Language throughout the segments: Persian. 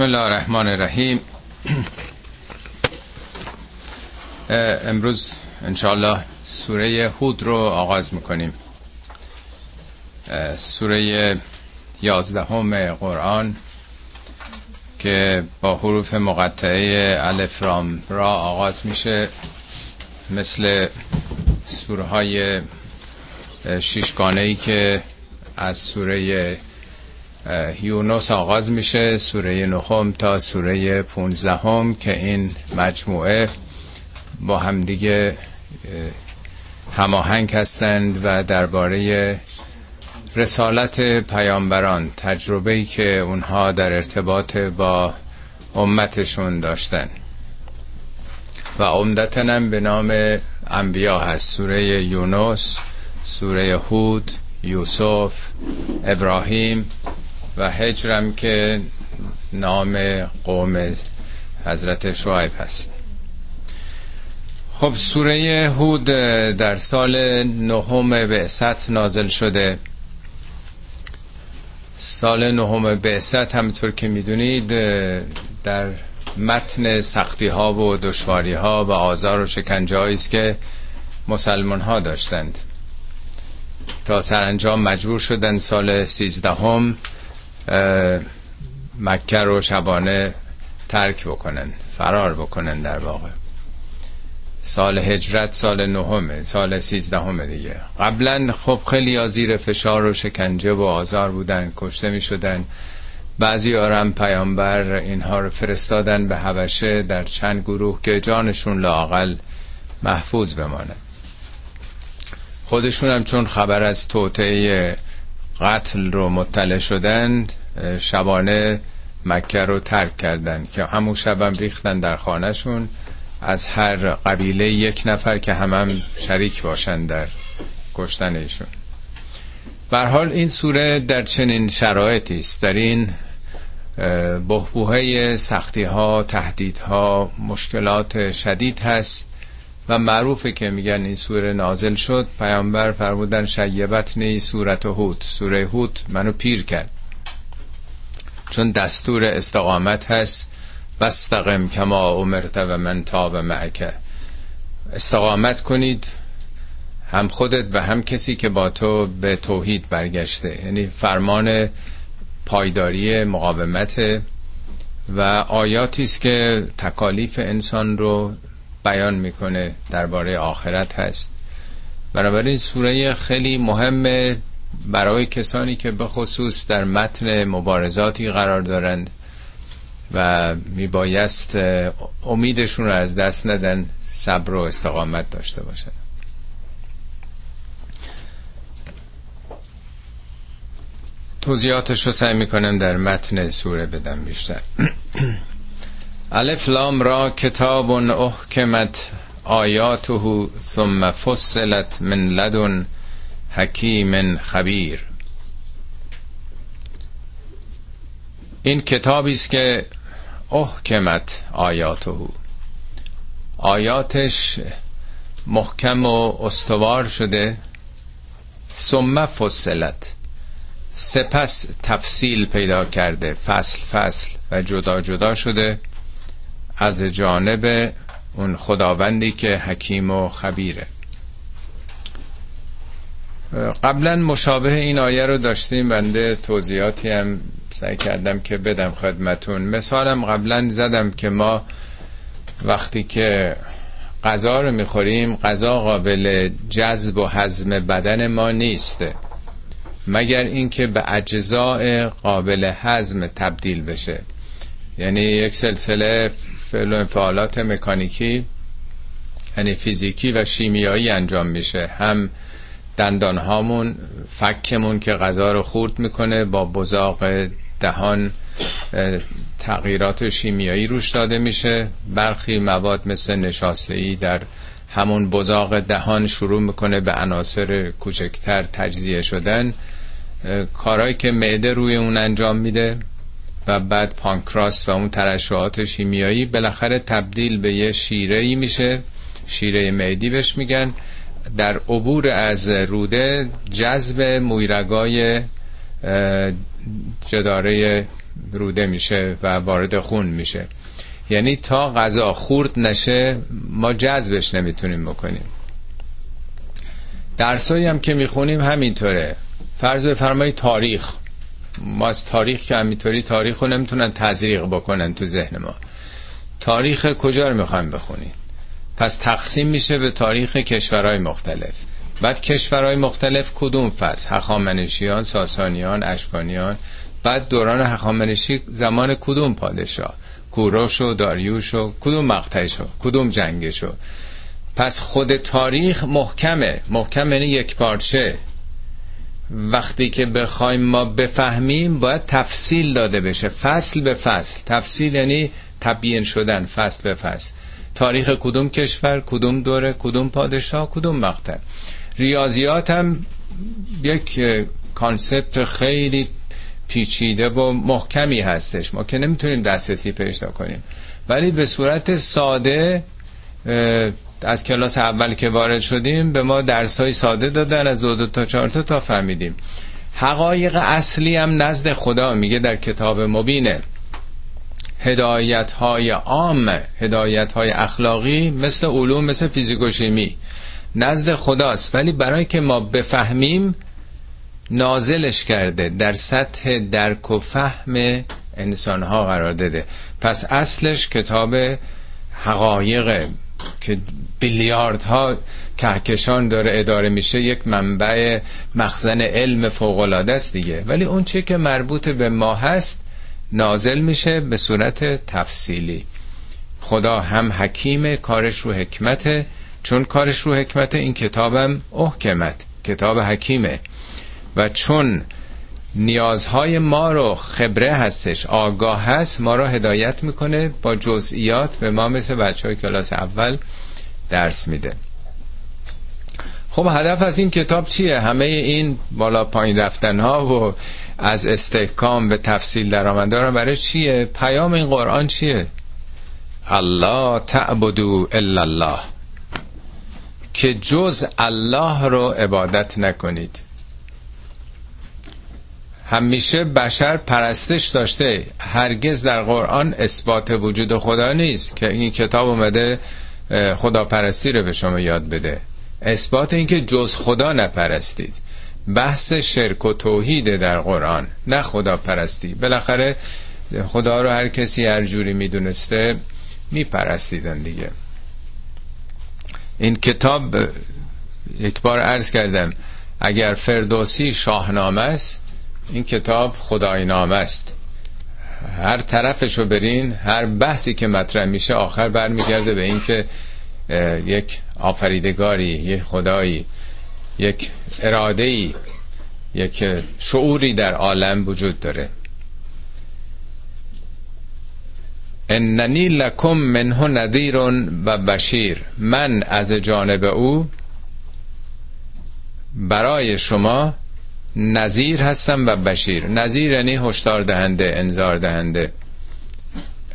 بسم الله الرحمن الرحیم. امروز انشاءالله سوره هود رو آغاز می‌کنیم. سوره یازدهم قرآن که با حروف مقطعه الف رام را آغاز میشه مثل سوره های شیشگانه ای که از سوره یونس آغاز میشه سوره نهم تا سوره پونزدهم که این مجموعه با همدیگه هماهنگ هستند و درباره رسالت پیامبران تجربه ای که اونها در ارتباط با امتشون داشتن. و عمدتا به نام انبیا هست. سوره یونس سوره هود یوسف ابراهیم و هجرم که نام قوم حضرت شعیب هست. خب سوره هود در سال نهم بعثت نازل شده. سال نهم بعثت همطور که می‌دونید در متن سختی ها و دشواری ها و آزار و شکنجه است که مسلمان ها داشتند. تا سرانجام مجبور شدن سال سیزدهم مکه رو شبانه ترک بکنن فرار بکنن در واقع. سال هجرت سال نهمه سال سیزدهمه دیگه. قبلا خب خیلی زیر فشار و شکنجه و آزار بودن کشته می شدن. بعضی آرم پیامبر اینها رو فرستادن به حبشه در چند گروه که جانشون لاقل محفوظ بمانه. خودشون هم چون خبر از توطعه قتل رو مطلع شدند شبانه مکه رو ترک کردند که همون شبم ریختن در خانهشون. از هر قبیله یک نفر که همم هم شریک باشند در کشتن ایشون. حال این سوره در چنین شرایطی است. در این بحبوه سختی ها تهدیدها مشکلات شدید هست. و معروفه که میگن این سوره نازل شد. پیامبر فرمودن شیبت نی سورت هود. سوره هود منو پیر کرد. چون دستور استقامت هست. بستقم کما امرت و من تاب معکه استقامت کنید هم خودت و هم کسی که با تو به توحید برگشته. یعنی فرمان پایداری مقاومت و آیاتی است که تکالیف انسان رو بیان می‌کنه درباره آخرت هست. بنابراین سوره خیلی مهمه برای کسانی که به خصوص در متن مبارزاتی قرار دارند و میبایست امیدشون رو از دست ندن صبر و استقامت داشته باشند توضیحاتش رو سعی می‌کنم در متن سوره بدم بیشتر. الف لام را کتاب احکمت آیاته ثم فصلت من لدن حکیم خبیر. این کتابی است که احکمت آیاته. آیاتش محکم و استوار شده. ثم فصلت. سپس تفصیل پیدا کرده. فصل فصل و جدا جدا شده. از جانب اون خداوندی که حکیم و خبیره. قبلا مشابه این آیه رو داشتیم بنده توضیحاتی هم سعی کردم که بدم خدمتون. مثالم قبلا زدم که ما وقتی که غذا رو می‌خوریم غذا قابل جذب و هضم بدن ما نیسته مگر اینکه به اجزاء قابل هضم تبدیل بشه. یعنی یک سلسله فعل و انفعالات مکانیکی یعنی فیزیکی و شیمیایی انجام میشه. هم دندان هامون فکمون که غذا رو خورد می‌کنه با بزاق دهان تغییرات شیمیایی روش داده میشه. برخی مواد مثل نشاسته در همون بزاق دهان شروع می‌کنه به عناصر کوچکتر تجزیه شدن. کارهایی که معده روی اون انجام میده. و بعد پانکراس و اون ترشحات شیمیایی بالاخره تبدیل به یه شیره ای میشه. شیره معدی بهش میگن. در عبور از روده جذب مویرگای جداره روده میشه و وارد خون میشه. یعنی تا غذا خورد نشه ما جذبش نمی‌تونیم بکنیم. درسایی هم که می‌خونیم همینطوره. فرض بفرمایید تاریخ. ما از تاریخ که همینطوری تاریخ رو نمی‌تونن تزریق بکنن تو ذهن ما. تاریخ کجا رو می‌خوایم بخونیم؟ پس تقسیم میشه به تاریخ کشورهای مختلف. بعد کشورهای مختلف کدوم فصل؟ هخامنشیان ساسانیان اشکانیان. بعد دوران هخامنشی زمان کدوم پادشاه؟ کوروش و داریوش و کدوم مقطعش و کدوم جنگش و. پس خود تاریخ محکمه. محکم یعنی یک پارچه. وقتی که بخوایم ما بفهمیم باید تفصیل داده بشه. فصل به فصل. تفصیل یعنی تبیین شدن فصل به فصل. تاریخ کدوم کشور کدوم دوره کدوم پادشاه کدوم مقطع ریاضیات هم یک کانسپت خیلی پیچیده و محکمی هستش. ما که نمی‌تونیم دسترسی پیدا کنیم. ولی به صورت ساده از کلاس اول که وارد شدیم به ما درس های ساده دادن از دو دو تا چهار تا تا فهمیدیم. حقایق اصلی هم نزد خدا میگه در کتاب مبینه. هدایت های عام هدایت های اخلاقی مثل علوم مثل فیزیک و شیمی. نزد خداست. ولی برای که ما بفهمیم نازلش کرده. در سطح درک و فهم انسان ها قرار داده. پس اصلش کتاب حقایق. که ها کهکشان داره اداره میشه یک منبع مخزن علم فوقلاده است دیگه. ولی اون چی که مربوط به ما هست نازل میشه به صورت تفصیلی. خدا هم حکیم کارش رو حکمته چون کارش رو حکمت این کتابم احکمت کتاب حکیمه. و چون نیازهای ما رو خبره هستش. آگاه هست ما رو هدایت می‌کنه با جزئیات به ما مثل بچه های کلاس اول درس میده. خب هدف از این کتاب چیه؟ همه این بالا پایین رفتن ها و از استحکام به تفصیل در آمده برای چیه؟ پیام این قرآن چیه؟ الله تعبدو الا الله که جز الله رو عبادت نکنید. همیشه بشر پرستش داشته. هرگز در قرآن اثبات وجود خدا نیست که این کتاب اومده خدا پرستی رو به شما یاد بده. اثبات اینکه جز خدا نپرستید. بحث شرک و توحید در قرآن نه خدا پرستی بالاخره خدا رو هر کسی هر جوری می‌دونسته میپرستیدن دیگه. این کتاب یک بار عرض کردم اگر فردوسی شاهنامه است این کتاب خدای نامه است. هر طرفش رو برین هر بحثی که مطرح میشه آخر برمیگرده به اینکه یک آفریدگاری یک خدایی یک اراده یک شعوری در عالم وجود داره. اننی لکم منه نذیر و بشیر. من از جانب او برای شما نظیر هستم و بشیر. نظیر یعنی هشدار دهنده انذار دهنده.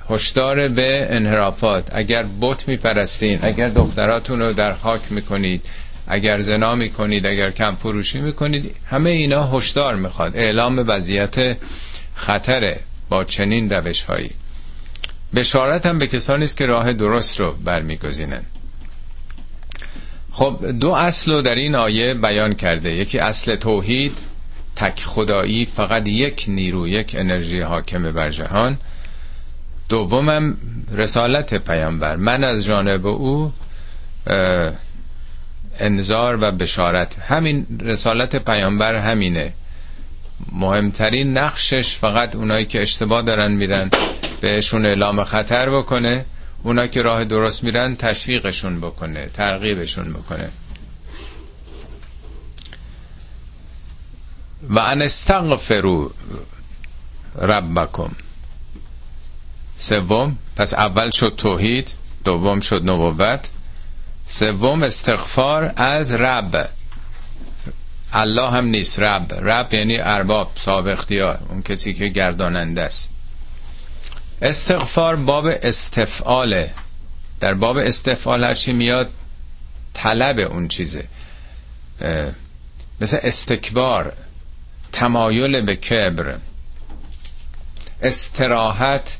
هشدار به انحرافات. اگر بت میپرستین اگر دختراتون رو در خاک می‌کنید اگر زنا می‌کنید اگر کم فروشی می‌کنید همه اینا هشدار می‌خواد. اعلام وضعیت خطره با چنین روش هایی بشارت هم به کسانی است که راه درست رو برمیگزینن. خب دو اصل رو در این آیه بیان کرده. یکی اصل توحید تک خدایی فقط یک نیرو یک انرژی حاکم بر جهان. دومم رسالت پیامبر. من از جانب او انذار و بشارت. همین رسالت پیامبر همینه. مهمترین نقشش فقط اونایی که اشتباه دارن میرن بهشون اعلام خطر بکنه. اونا که راه درست میرن تشویقشون بکنه ترغیبشون بکنه. و ان استغفروا ربکم. سوم پس اول شد توحید دوم شد نبوت. سوم استغفار از رب. الله هم نیست رب. رب یعنی ارباب صاحب اختیار اون کسی که گرداننده است. استغفار باب استفعاله در باب استفعال هرچی میاد طلب اون چیزه. مثل استکبار تمایل به کبر. استراحت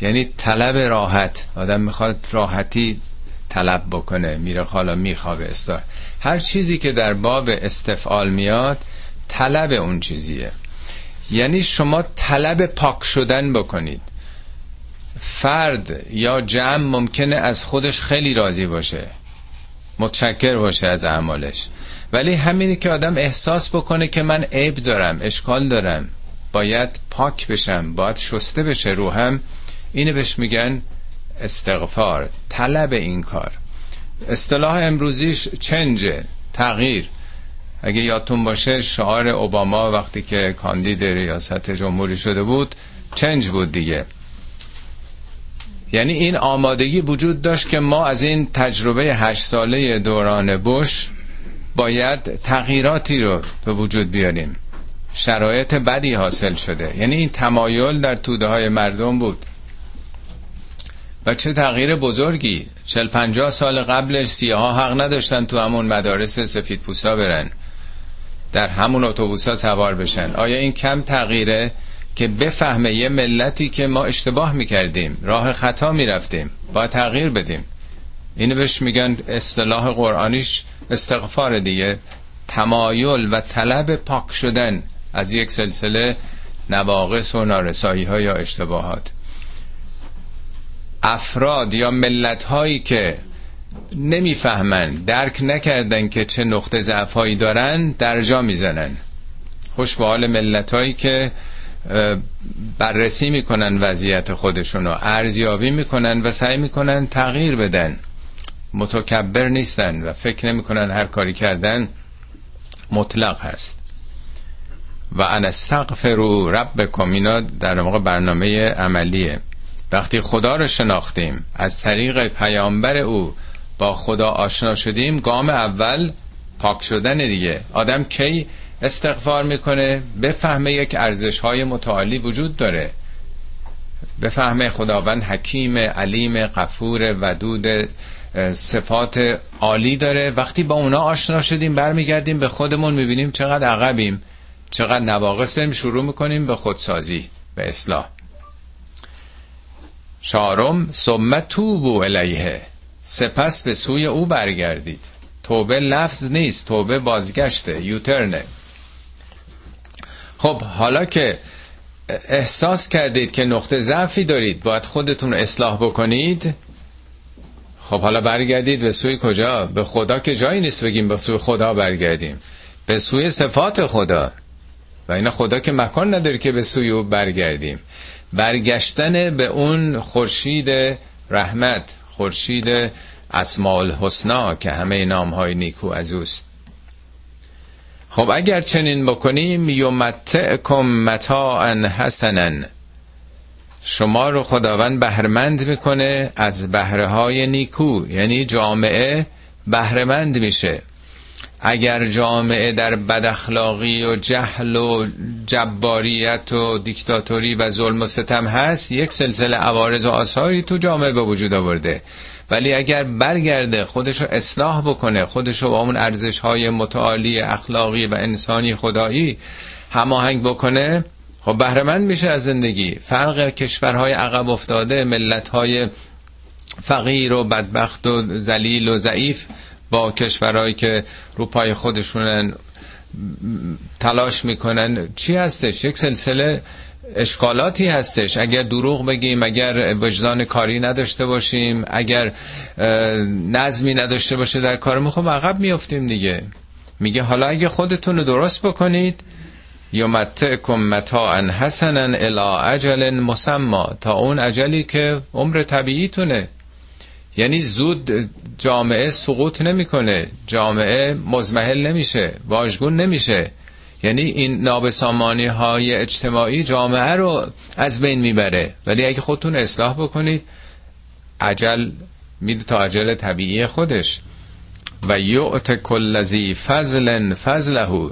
یعنی طلب راحت. آدم می‌خواد راحتی طلب بکنه میره حالا میخوابه استار هر چیزی که در باب استفعال میاد طلب اون چیزیه. یعنی شما طلب پاک شدن بکنید. فرد یا جمع ممکنه از خودش خیلی راضی باشه متشکر باشه از اعمالش. ولی همینی که آدم احساس بکنه که من عیب دارم اشکال دارم باید پاک بشم باید شسته بشه روحم اینه بهش میگن استغفار طلب این کار. اصطلاح امروزیش چنجه تغییر. اگه یادتون باشه شعار اوباما وقتی که کاندید ریاست جمهوری شده بود چنج بود دیگه. یعنی این آمادگی وجود داشت که ما از این تجربه هشت ساله دوران بش باید تغییراتی رو به وجود بیاریم. شرایط بدی حاصل شده. یعنی این تمایل در توده های مردم بود. و چه تغییر بزرگی. چل پنجاه سال قبلش سیاه حق نداشتن تو همون مدارس سفید پوسا برن. در همون اتوبوس ها سوار بشن. آیا این کم تغییره؟ که بفهمه یه ملتی که ما اشتباه می‌کردیم راه خطا می‌رفتیم با تغییر بدیم. اینو بهش میگن اصطلاح قرآنیش استغفار دیگه. تمایل و طلب پاک شدن از یک سلسله نواقص و نارسایی ها یا اشتباهات. افراد یا ملت هایی که نمی‌فهمن درک نکردن که چه نقطه ضعفایی دارن درجا می‌زنن. خوش به حال ملت هایی که بررسی می‌کنن وضعیت خودشونو ارزیابی می‌کنن و سعی می‌کنن تغییر بدن. متکبر نیستن و فکر نمی‌کنن هر کاری کردن مطلق هست. و ان استغفروا ربکم اینا در واقع برنامه عملیه. وقتی خدا رو شناختیم از طریق پیامبر او با خدا آشنا شدیم گام اول پاک شدن دیگه. آدم کی استغفار می‌کنه بفهمه یک ارزش های متعالی وجود داره. بفهمه خداوند حکیم علیم قفور ودود صفات عالی داره. وقتی با اونا آشنا شدیم برمیگردیم به خودمون می‌بینیم چقدر عقبیم چقدر نواقص داریم شروع می‌کنیم به خودسازی به اصلاح. چهارم ثم توبو الیه. سپس به سوی او برگردید. توبه لفظ نیست توبه بازگشته. یوترنه. خب حالا که احساس کردید که نقطه ضعفی دارید باید خودتون اصلاح بکنید. خب حالا برگردید به سوی کجا؟ به خدا که جایی نیست بگیم به سوی خدا برگردیم. به سوی صفات خدا. و اینا خدا که مکان نداره که به سوی او برگردیم. برگشتن به اون خورشید رحمت خورشید اسماء الحسنا که همه نام های نیکو از اوست. خب اگر چنین بکنیم یمتعکم متاعا حسنا شما رو خداوند بهرمند می‌کنه از بهره های نیکو یعنی جامعه بهرمند میشه. اگر جامعه در بداخلاقی و جهل و جباریت و دیکتاتوری و ظلم و ستم هست یک سلسله عوارض و آثاری تو جامعه به وجود آورده. ولی اگر برگرده خودشو اصلاح بکنه خودشو با اون ارزش های متعالی اخلاقی و انسانی خدایی هماهنگ بکنه خب بهرمند میشه از زندگی. فرق کشورهای عقب افتاده ملتهای فقیر و بدبخت و ذلیل و ضعیف با کشورهایی که رو پای خودشونن تلاش می‌کنن. چی هستش؟ یک سلسله اشکالاتی هستش. اگر دروغ بگیم اگر وجدان کاری نداشته باشیم اگر نظمی نداشته باشه در کارمون خب عقب میافتیم دیگه. میگه حالا اگه خودتون رو درست بکنید یمتعکم متاعا حسنا الی اجل مسما تا اون اجلی که عمر طبیعیتونه. یعنی زود جامعه سقوط نمی‌کنه. جامعه مزمحل نمیشه. واژگون نمیشه. یعنی این نابسامانی های اجتماعی جامعه رو از بین می‌بره. ولی اگه خودتون اصلاح بکنید عجل میده تا عجل طبیعی خودش. و یعت کل ذی فضل فضله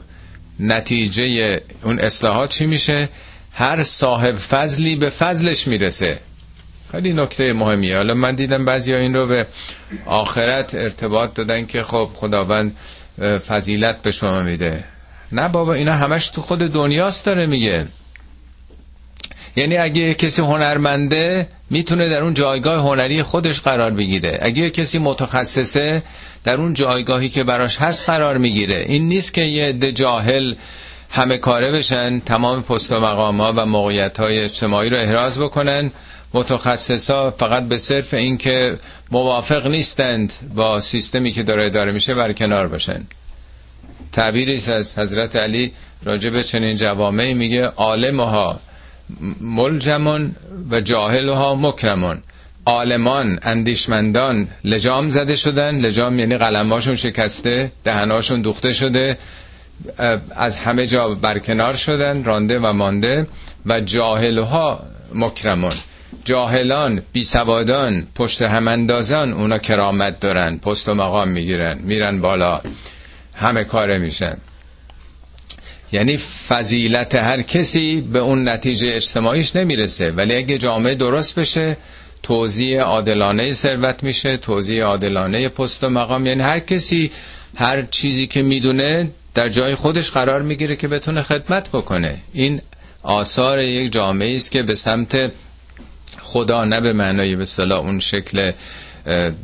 نتیجه اون اصلاحات چی میشه؟ هر صاحب فضلی به فضلش می‌رسه. خیلی نکته مهمیه. حالا من دیدم بعضی این رو به آخرت ارتباط دادن که خب خداوند فضیلت به شما میده. نه بابا اینا همش تو خود دنیاست داره میگه. یعنی اگه کسی هنرمنده می‌تونه در اون جایگاه هنری خودش قرار بگیره. اگه کسی متخصصه در اون جایگاهی که براش هست قرار می‌گیره. این نیست که یه عده جاهل همه کاره بشن تمام پست و مقام ها و موقعیت های اجتماعی رو احراز بکنن. متخصصا فقط به صرف اینکه موافق نیستند با سیستمی که داره اداره میشه برکنار باشن. تعبیری از حضرت علی راجع به چنین جوامعی میگه عالمها ملجمون و جاهلها مکرمون. عالمان اندیشمندان لجام زده شدن. لجام یعنی قلماشون شکسته دهناشون دوخته شده از همه جا برکنار شدن رانده و مانده و جاهلها مکرمون. جاهلان بیسوادان پشت هماندازان اونا کرامت دارن پست و مقام می‌گیرن میرن بالا. همه کاره میشن. یعنی فضیلت هر کسی به اون نتیجه اجتماعیش نمی‌رسه. ولی اگه جامعه درست بشه توزیع عادلانه ثروت میشه توزیع عادلانه پست و مقام. یعنی هر کسی هر چیزی که می‌دونه در جای خودش قرار می‌گیره که بتونه خدمت بکنه. این آثار یک جامعه است که به سمت خدا نه به معنای به صلاح اون شکل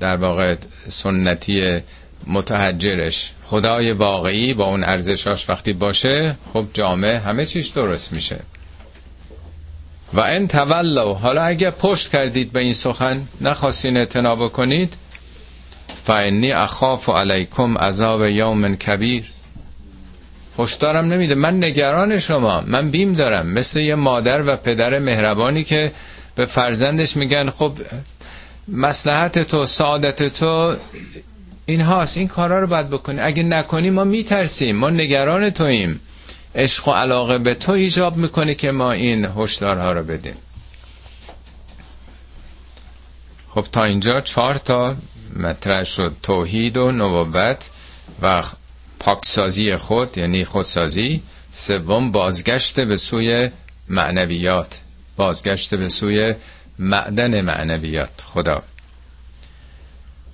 در واقع سنتی متحجرش. خدای واقعی با اون ارزشاش وقتی باشه خب جامعه همه چیش درست میشه. و ان تولوا حالا اگر پشت کردید به این سخن نخواستین اعتنا کنید فانی اخاف علیکم عذاب یوم کبیر. هشدارم نمیده. من نگران شما من بیم دارم. مثل یه مادر و پدر مهربانی که به فرزندش میگن خب مسلحت تو سعادت تو این هاست این کارا رو باید بکنی. اگه نکنی ما میترسیم ما نگران توییم. عشق و علاقه به تو ایجاب می‌کنه که ما این هشدارها رو بدیم. خب تا اینجا چهار تا مطرح شد. توحید و نبوت و پاکسازی خود یعنی خودسازی. سوم بازگشت به سوی معنویات. بازگشت به سوی معدن معنویات. خدا.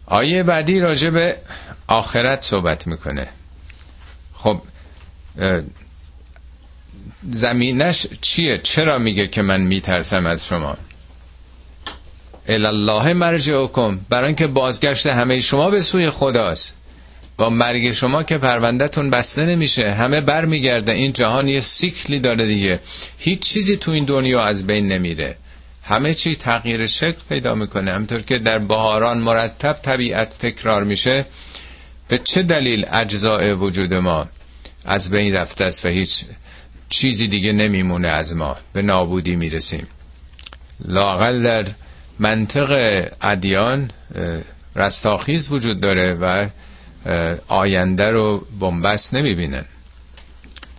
آیه بعدی راجع به آخرت صحبت می‌کنه. خب زمینش چیه؟ چرا میگه که من میترسم از شما؟ الله مرجعکم. برای اینکه بازگشت همه شما به سوی خداست. با مرگ شما که پروندهتون بسته نمیشه همه برمیگرده. این جهان یه سیکلی داره دیگه. هیچ چیزی تو این دنیا از بین نمیره. همه چی تغییر شکل پیدا می‌کنه. همطور که در بهاران مرتب طبیعت تکرار میشه به چه دلیل اجزاء وجود ما از بین رفته است و هیچ چیزی دیگه نمیمونه از ما؟ به نابودی می‌رسیم. لاقل در منطق ادیان رستاخیز وجود داره و آینده رو بنبست نمی‌بینن.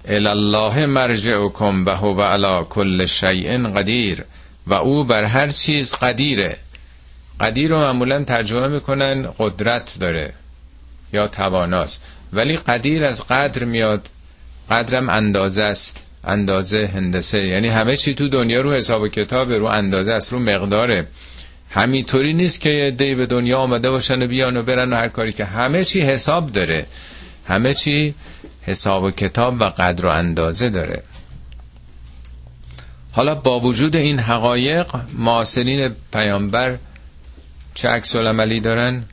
الله مرجعکم و علی کل شیء قدیر. و او بر هر چیز قدیره. قدیر رو معمولا ترجمه می‌کنن قدرت داره یا تواناست. ولی قدیر از قدر میاد قدرم اندازه است اندازه هندسه. یعنی همه چی تو دنیا رو حساب و کتاب رو اندازه است رو مقداره. همینطوری نیست که دی به دنیا آمده باشن و بیان و برن و هر کاری که همه چی حساب داره. همه چی حساب و کتاب و قدر و اندازه داره. حالا با وجود این حقایق معاصرین پیامبر چه عکس عملی دارن؟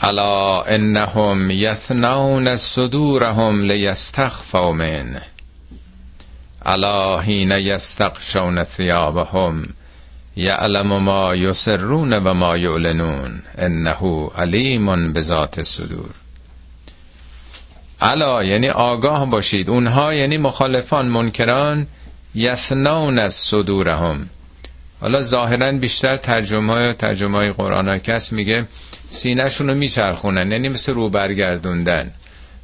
الا انهم یثنون صدورهم لیستخفوا من. الا حین یستغشون ثیابهم یعلم ما یسرون و ما یعلنون انه علیم بذات الصدور الا یعنی آگاه باشید. اونها یعنی مخالفان منکران یثنون از صدورهم. حالا ظاهرا بیشتر ترجمه های ترجمه های قرآن کس میگه سینهشون رو میچرخونن یعنی مثل رو برگردوندن.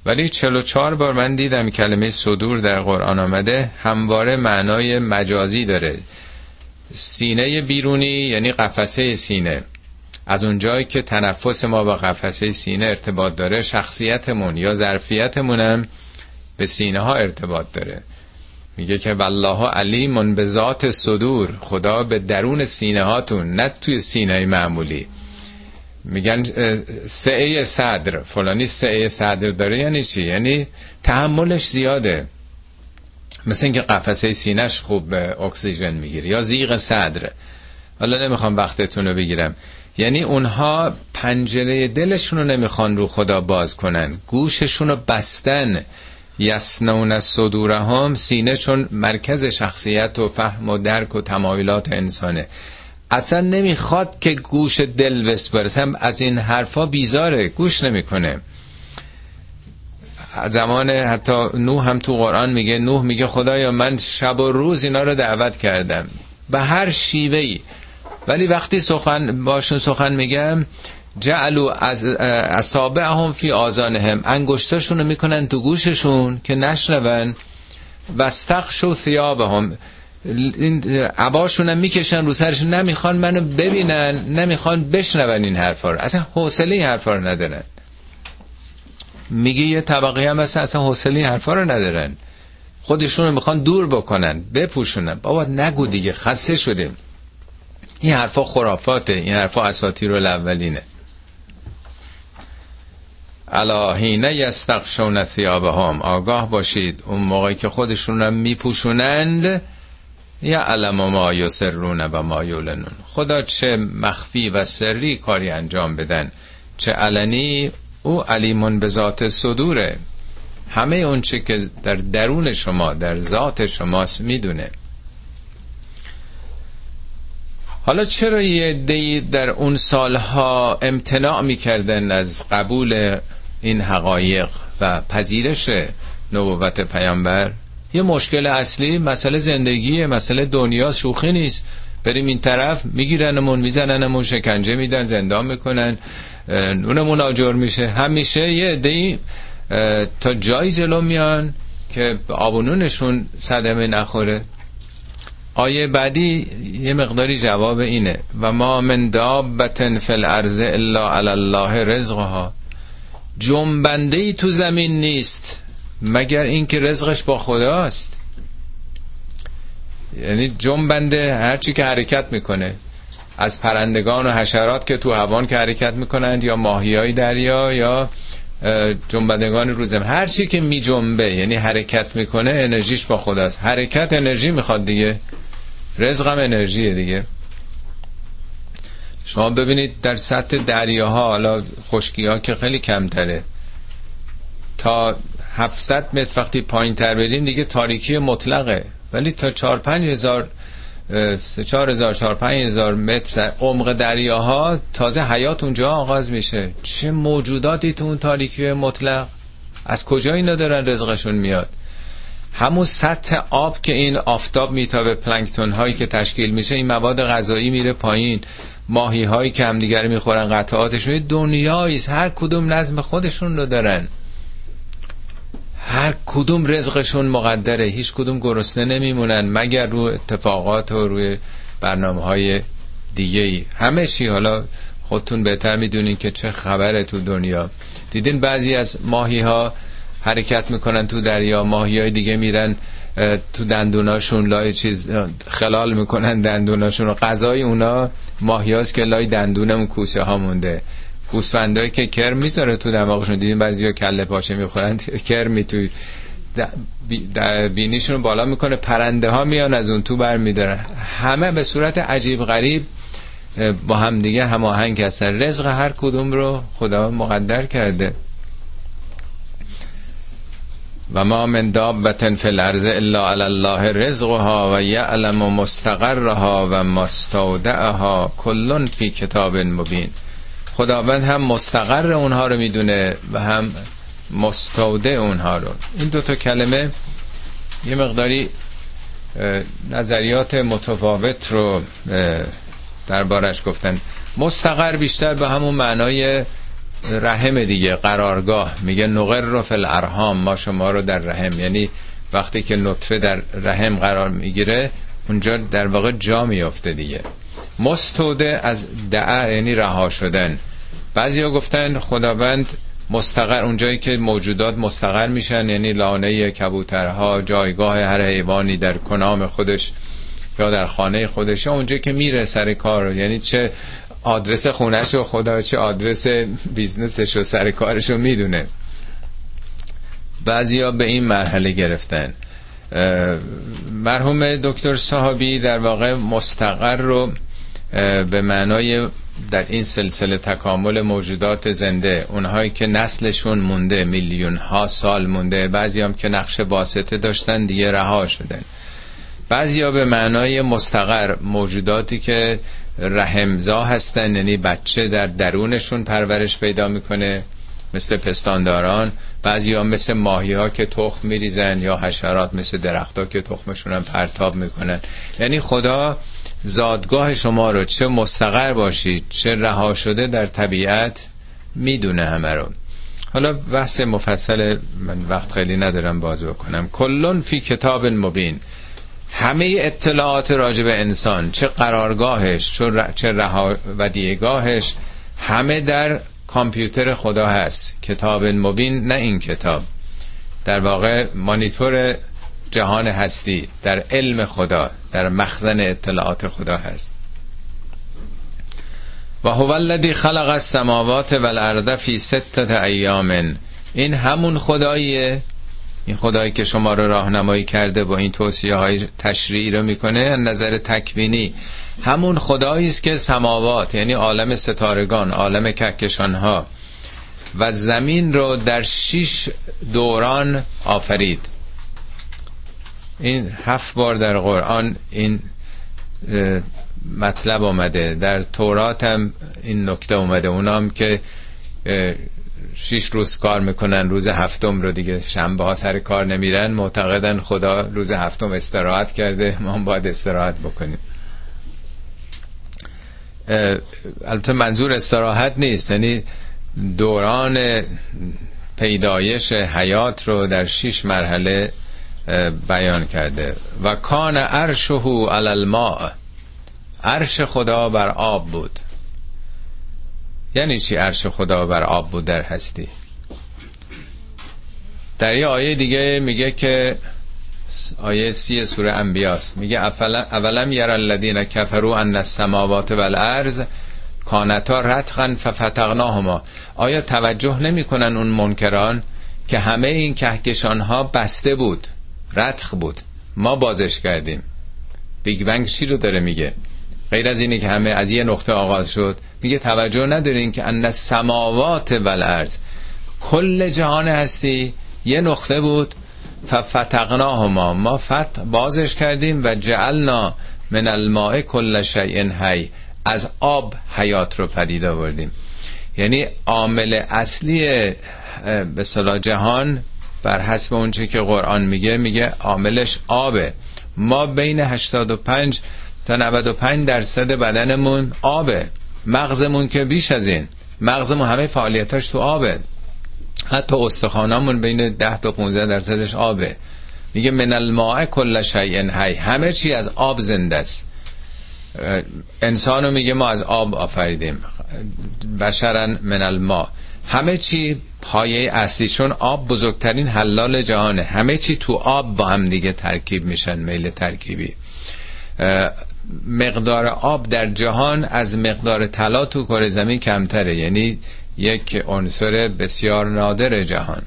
ولی 44 بار من دیدم کلمه صدور در قرآن آمده همواره معنای مجازی داره. سینه بیرونی یعنی قفسه سینه. از اونجایی که تنفس ما با قفسه سینه ارتباط داره شخصیتمون یا ظرفیتمونم به سینه ها ارتباط داره. میگه که والله علیم به ذات صدور خدا به درون سینه هاتون نه توی سینه معمولی. میگن سعه صدر. فلانی سعه صدر داره یعنی چی؟ یعنی تحملش زیاده. مثل اینکه قفسه سینش خوب اکسیژن می‌گیره یا زیغ صدر. حالا نمی‌خوام وقتتون رو بگیرم. یعنی اونها پنجره دلشون رو نمی‌خوان رو خدا باز کنن. گوششون رو بستن. یسنون صدورهم سینه چون مرکز شخصیت و فهم و درک و تمایلات انسانه. اصلا نمی‌خواد که گوش دل بسپرسه. از این حرفا بیزاره. گوش نمی‌کنه. زمان حتی نوح هم تو قرآن میگه نوح میگه خدایا من شب و روز اینا رو دعوت کردم. به هر شیوهی ولی وقتی سخن باشون سخن میگم جعلو از اصابعهم فی آزانهم انگشتاشون رو می‌کنن تو گوششون که نشنون. وستقشو ثیابهم. این عباشون هم می‌کشن رو سرشون. نمی‌خوان منو ببینن. نمی‌خوان بشنون این حرفا رو. اصلا حوصله این حرفا رو ندارن. میگه یه طبقه هم اصلا اصلا حوصله این حرفا رو ندارن. خودشون رو می‌خوان دور بکنن بپوشونن. بابا نگو دیگه خسته شدیم. این حرفا خرافاته. این حرفا اساطیر الاولینه. الهینه یستقشون ثیابهم آگاه باشید. اون موقعی که خودشون رو میپوشونند یا علم ما یسرون و ما یولنون. خدا چه مخفی و سری کاری انجام بدن. چه علنی او علیمون به ذات صدوره. همه اون چه که در درون شما در ذات شماست می‌دونه. حالا چرا یه دی در اون سالها امتناع می‌کردن از قبول این حقایق و پذیرش نبوت پیامبر یه مشکل اصلی مسئله زندگی مسئله دنیا شوخی نیست. بریم این طرف میگیرنمون میزننمون شکنجه میدن زندان می‌کنن نونمون آجر میشه. همیشه یه دی تا جایی جلو میان که آبونونشون صدمه نخوره. آیه بعدی یه مقداری جواب اینه. و ما من دابتن فی الارض الا علی الله رزقها. جنبنده ای تو زمین نیست مگر اینکه رزقش با خداست. یعنی جنبنده هرچی که حرکت می‌کنه از پرندگان و حشرات که تو هوان که حرکت می‌کنند یا ماهی های دریا یا جنبندگان روزم هر چی که می جنبه یعنی حرکت می‌کنه انرژیش با خداست. حرکت انرژی می‌خواد دیگه. رزقم انرژیه دیگه. شما ببینید در سطح دریاها حالا خشکی ها که خیلی کمتره. تا 700 متر وقتی پایین تر بریم دیگه تاریکی مطلقه. ولی تا 4 5 هزار 4 هزار 4 5 هزار متر عمق دریاها تازه حیات اونجا آغاز میشه. چه موجوداتی تو اون تاریکی مطلق؟ از کجا اینا دارن رزقشون میاد؟ همون سطح آب که این آفتاب میتابه پلانکتون هایی که تشکیل میشه این مواد غذایی میره پایین. ماهی هایی که همدیگر می‌خورن قطعاتشون. دنیایی هر کدوم نظم خودشون رو دارن. هر کدوم رزقشون مقدره. هیچ کدوم گرسنه نمیمونن مگر رو اتفاقات و روی برنامه های دیگه ای همه چی. حالا خودتون بهتر می‌دونین که چه خبره تو دنیا. دیدین بعضی از ماهی ها حرکت می‌کنن تو دریا. ماهی های دیگه میرن تو دندوناشون لای چیز خلال می‌کنن دندوناشون و غذای اونا ماهیاست که لای دندونم کوسه ها مونده. گوسفندایی که کرم می‌ذاره تو دماغشون. دیدین بعضیا کله پاچه می‌خورن؟ کرمی توی بینیشون بالا می‌کنه. پرنده ها میان از اون تو بر میدارن همه به صورت عجیب غریب با هم دیگه هماهنگ هستن. رزق هر کدوم رو خدا مقدر کرده. و ما من دابت فی الارض الا علی الله رزقها و یعلم مستقرها و مستودعها کلون فی کتاب مبین. خداوند هم مستقر اونها رو می‌دونه و هم مستودع اونها رو. این دوتا کلمه یه مقداری نظریات متفاوت رو دربارش گفتن. مستقر بیشتر به همون معنای رحم دیگه قرارگاه. میگه نقر رو فل ارهام ما شما رو در رحم. یعنی وقتی که نطفه در رحم قرار می‌گیره اونجا در واقع جا میافته دیگه. مستوده از دعا یعنی رها شدن. ها گفتن خداوند مستقر اونجایی که موجودات مستقر میشن یعنی لانه کبوترها جایگاه هر حیوانی در کنام خودش یا در خانه خودش اونجا که میره سر کار. یعنی چه آدرس خونش و خدا چه آدرس بیزنسش و سر کارش رو می‌دونه. بعضیا به این مرحله گرفتن. مرحوم دکتر صحابی در واقع مستقر رو به معنای در این سلسله تکامل موجودات زنده اونهایی که نسلشون مونده میلیون ها سال مونده بعضی هم که نقش واسطه داشتن دیگه رها شدن. بعضی به معنای مستقر موجوداتی که رحمزا هستن یعنی بچه در درونشون پرورش پیدا می‌کنه مثل پستانداران. بعضی ها مثل ماهی ها که تخم میریزن یا حشرات مثل درخت ها که تخمشون هم پرتاب می‌کنن. یعنی خدا زادگاه شما رو چه مستقر باشید چه رها شده در طبیعت می‌دونه همه رو. حالا بحث مفصل من وقت خیلی ندارم باز بکنم. کلون فی کتاب مبین. همه اطلاعات راجع انسان چه قرارگاهش چه رها و دیگاهش همه در کامپیوتر خدا هست. کتاب مبین نه این کتاب. در واقع مانیتور جهان هستی در علم خدا در مخزن اطلاعات خدا هست. و هو الذی خلق السماوات والارض فی سته ایام. این همون خداییه این خدایی که شما رو راهنمایی کرده با این توصیه های تشریعی رو می‌کنه نظر تکوینی همون خدایی است که سماوات یعنی عالم ستارگان عالم کهکشان ها و زمین رو در شش دوران آفرید. این هفت بار در قرآن این مطلب آمده. در تورات هم این نکته اومده اونام که شیش روز کار می‌کنن روز هفتم رو دیگه شنبه ها سر کار نمیرن. معتقدن خدا روز هفتم استراحت کرده ما باید استراحت بکنیم. البته منظور استراحت نیست یعنی دوران پیدایش حیات رو در شیش مرحله بیان کرده. و کان عرشه علی الماء. عرش خدا بر آب بود. یعنی چی عرش خدا بر آب بود در هستی؟ در یه آیه دیگه میگه که آیه سی سوره انبیاست. میگه اولم یر الذین کفروا ان السماوات والارض کانتا رتقا ففتقناهما آیا توجه نمی‌کنن اون منکران که همه این کهکشان ها بسته بود رتق بود؟ ما بازش کردیم. Big Bang چی رو داره میگه؟ غیر از اینه که همه از یه نقطه آغاز شد میگه توجه ندارین که ان سماوات والارض. کل جهان هستی. یه نقطه بود. ففتقناهما. ما فت بازش کردیم و جعلنا من الماء کل شیء حی. از آب حیات رو پدید آوردیم. یعنی عامل اصلی به صلاح جهان بر حسب اونچه که قرآن میگه میگه عاملش آبه. ما بین 85 تا 95 درصد بدنمون آبه. مغزمون که بیش از این مغزمون همه فعالیتاش تو آبه. حتی استخوانامون بین 10 تا 15 درصدش آبه. میگه من الماء کل شیء حی. همه چی از آب زنده است. انسانو میگه ما از آب آفریدیم. بشرن من الماء. همه چی پایه اصلی چون آب بزرگترین حلال جهانه. همه چی تو آب با هم دیگه ترکیب میشن میل ترکیبی. مقدار آب در جهان از مقدار طلا تو کره زمین کمتره. یعنی یک عنصر بسیار نادر جهان.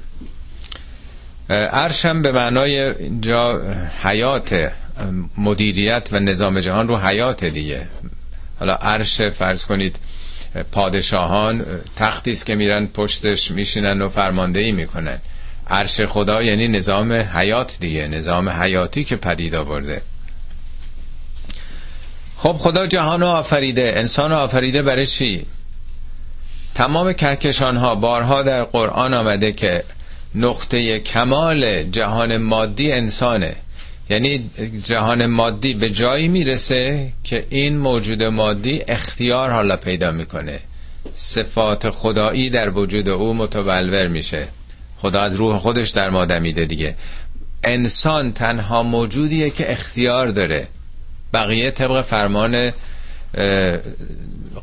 عرشم به معنای جا حیات مدیریت و نظام جهان رو حیات دیگه. حالا عرش فرض کنید پادشاهان تختی است که میرن پشتش میشینن و فرماندهی می‌کنن. عرش خدا یعنی نظام حیات دیگه نظام حیاتی که پدید آورده. خب خدا جهان آفریده انسان آفریده برای چی؟ تمام کهکشان ها بارها در قرآن آمده که نقطه کمال جهان مادی انسانه. یعنی جهان مادی به جایی می‌رسه که این موجود مادی اختیار حالا پیدا می‌کنه. صفات خدایی در وجود او متبلور میشه. خدا از روح خودش در ما دمیده دیگه. انسان تنها موجودیه که اختیار داره. بقیه طبق فرمان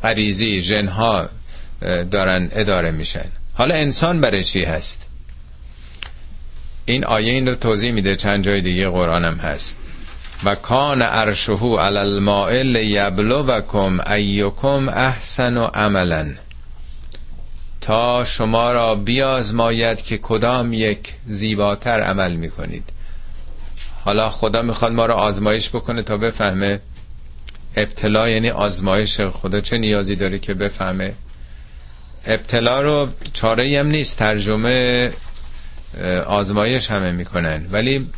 غریزی جنها دارن اداره میشن. حالا انسان برای چی هست؟ این آیه این رو توضیح میده چند جای دیگه قرآن هم هست. و کان عرشه علی الماء لیبلوکم ایکم احسن و عملا. تا شما را بیازماید که کدام یک زیباتر عمل می‌کنید. حالا خدا می‌خواد ما رو آزمایش بکنه تا بفهمه ابتلا یعنی آزمایش خدا چه نیازی داره که بفهمه. ابتلا رو چاره هم نیست ترجمه آزمایش همه می‌کنن. ولی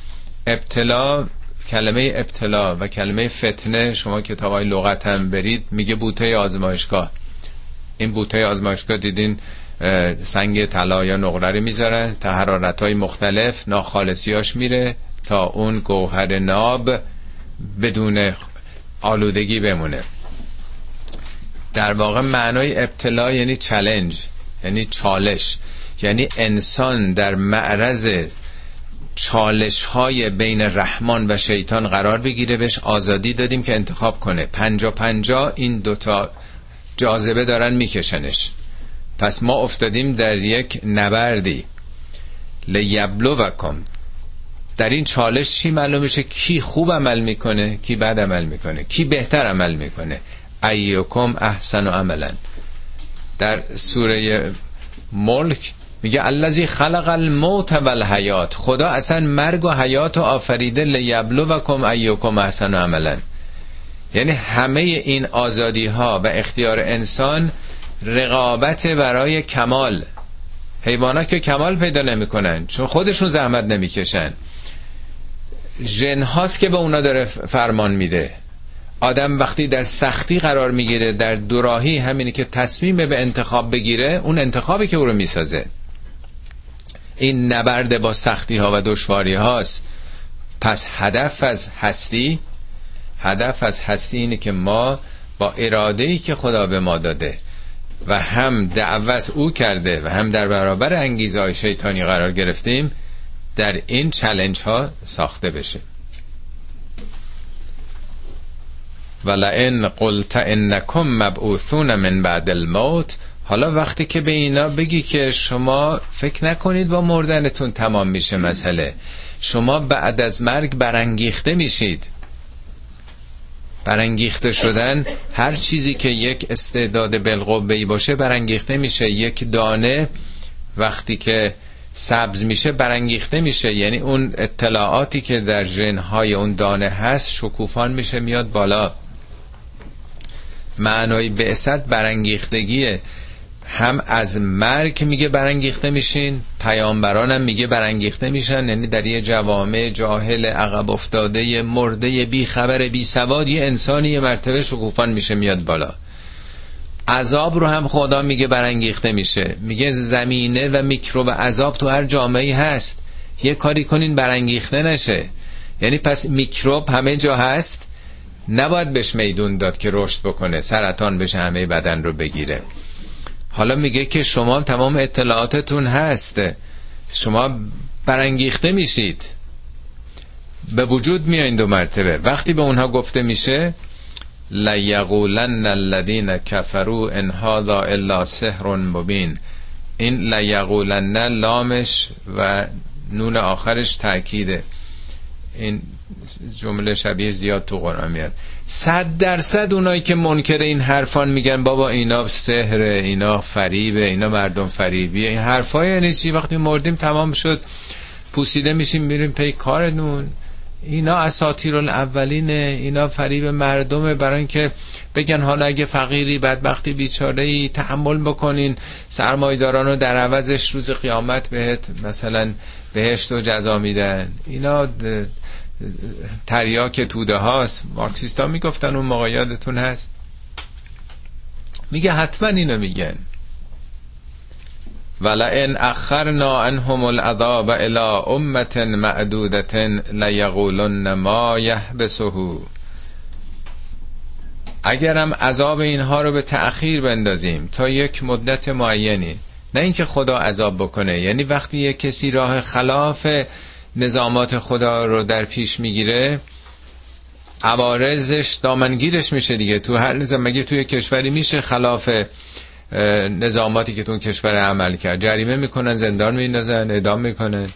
ابتلا کلمه ابتلا و کلمه فتنه شما کتاب های لغت هم برید میگه بوته آزمایشگاه. این بوته آزمایشگاه دیدین سنگ طلا یا نقره رو می‌ذارن تا حرارت های مختلف ناخالصیاش میره. تا اون گوهر ناب بدون آلودگی بمونه. در واقع معنای ابتلا یعنی چلنج یعنی چالش یعنی انسان در معرض چالش های بین رحمان و شیطان قرار بگیره بهش آزادی دادیم که انتخاب کنه. پنجا پنجا این دوتا جاذبه دارن میکشنش. پس ما افتادیم در یک نبردی. لیبلو وکم در این چالش چی معلوم میشه؟ کی خوب عمل می‌کنه کی بد عمل می‌کنه کی بهتر عمل می‌کنه؟ ایوکم احسن و عملا. در سوره ملک میگه الذی خلق الموت والحیات. خدا اصلا مرگ و حیات و آفریده لیبلوکم ایوکم احسن و عملا. یعنی همه این آزادی ها و اختیار انسان رقابت برای کمال. حیوانات که کمال پیدا نمی‌کنن چون خودشون زحمت نمی‌کشن. جن هاست که به اونا داره فرمان میده. آدم وقتی در سختی قرار می‌گیره در دوراهی همینی که تصمیم به انتخاب بگیره اون انتخابی که او رو می‌سازه. این نبرد با سختی ها و دشواری هاست. پس هدف از هستی هدف از هستی اینه که ما با اراده ای که خدا به ما داده و هم دعوت او کرده و هم در برابر انگیزه های شیطانی قرار گرفتیم در این چلنج ها ساخته بشه. ولئن قلت انکم مبعوثون من بعد الموت حالا وقتی که به اینا بگی که شما فکر نکنید با مردنتون تمام میشه مسئله شما بعد از مرگ برانگیخته میشید. برانگیخته شدن هر چیزی که یک استعداد بالقوه باشه برانگیخته میشه. یک دانه وقتی که سبز میشه برانگیخته میشه. یعنی اون اطلاعاتی که در ژنهای اون دانه هست شکوفان میشه میاد بالا. معنای بعثت برانگیختگیه. هم از مرگ میگه برانگیخته میشین پیامبرانم میگه برانگیخته میشن. یعنی در یه جوامع جاهل عقب افتاده مرده بی خبر بی سواد یه انسانی یه مرتبه شکوفان میشه میاد بالا. عذاب رو هم خدا میگه برانگیخته میشه. میگه زمینه و میکروب عذاب تو هر جامعه هست. یه کاری کنین برانگیخته نشه. یعنی پس میکروب همه جا هست. نباید بهش میدون داد که رشد بکنه سرطان بشه همه بدن رو بگیره. حالا میگه که شما تمام اطلاعاتتون هست. شما برانگیخته میشید. به وجود میایین دو مرتبه. وقتی به اونها گفته میشه لیقولن الذین کفروا ان هذا الا سحر مبین. این لیقولن لامش و نون آخرش تاکیده این جمله شبیه زیاد تو قرآن میاد. صد درصد اونایی که منکر این حرفان میگن بابا اینا سهره اینا فریبه اینا مردم فریبیه. این حرفای یعنی چی؟ وقتی مردیم تمام شد پوسیده میشیم میریم پی کارتون اینا اساطیر الاولینه اینا فریب مردمه برای اینکه بگن حالا اگه فقیری بدبختی بیچاره ای تحمل بکنین سرمایداران رو در عوضش روز قیامت بهت مثلا بهشت و جزا میدن. اینا تریاک توده هاست. مارکسیستا می‌گفتن اون موقع یادتون هست؟ میگه حتما اینو میگن. ولئن اخرنا عنهم العذاب الى امه معدوده لیقولن ما یحبسه اگرم عذاب اینها رو به تأخیر بندازیم تا یک مدت معینی نه اینکه خدا عذاب بکنه. یعنی وقتی یک کسی راه خلاف نظامات خدا رو در پیش می‌گیره عوارضش دامنگیرش میشه دیگه. تو هر نظام مگه توی کشوری میشه خلاف نظاماتی که تو کشور عمل کرد. جریمه می‌کنن زندان میندازن اعدام می‌کنن.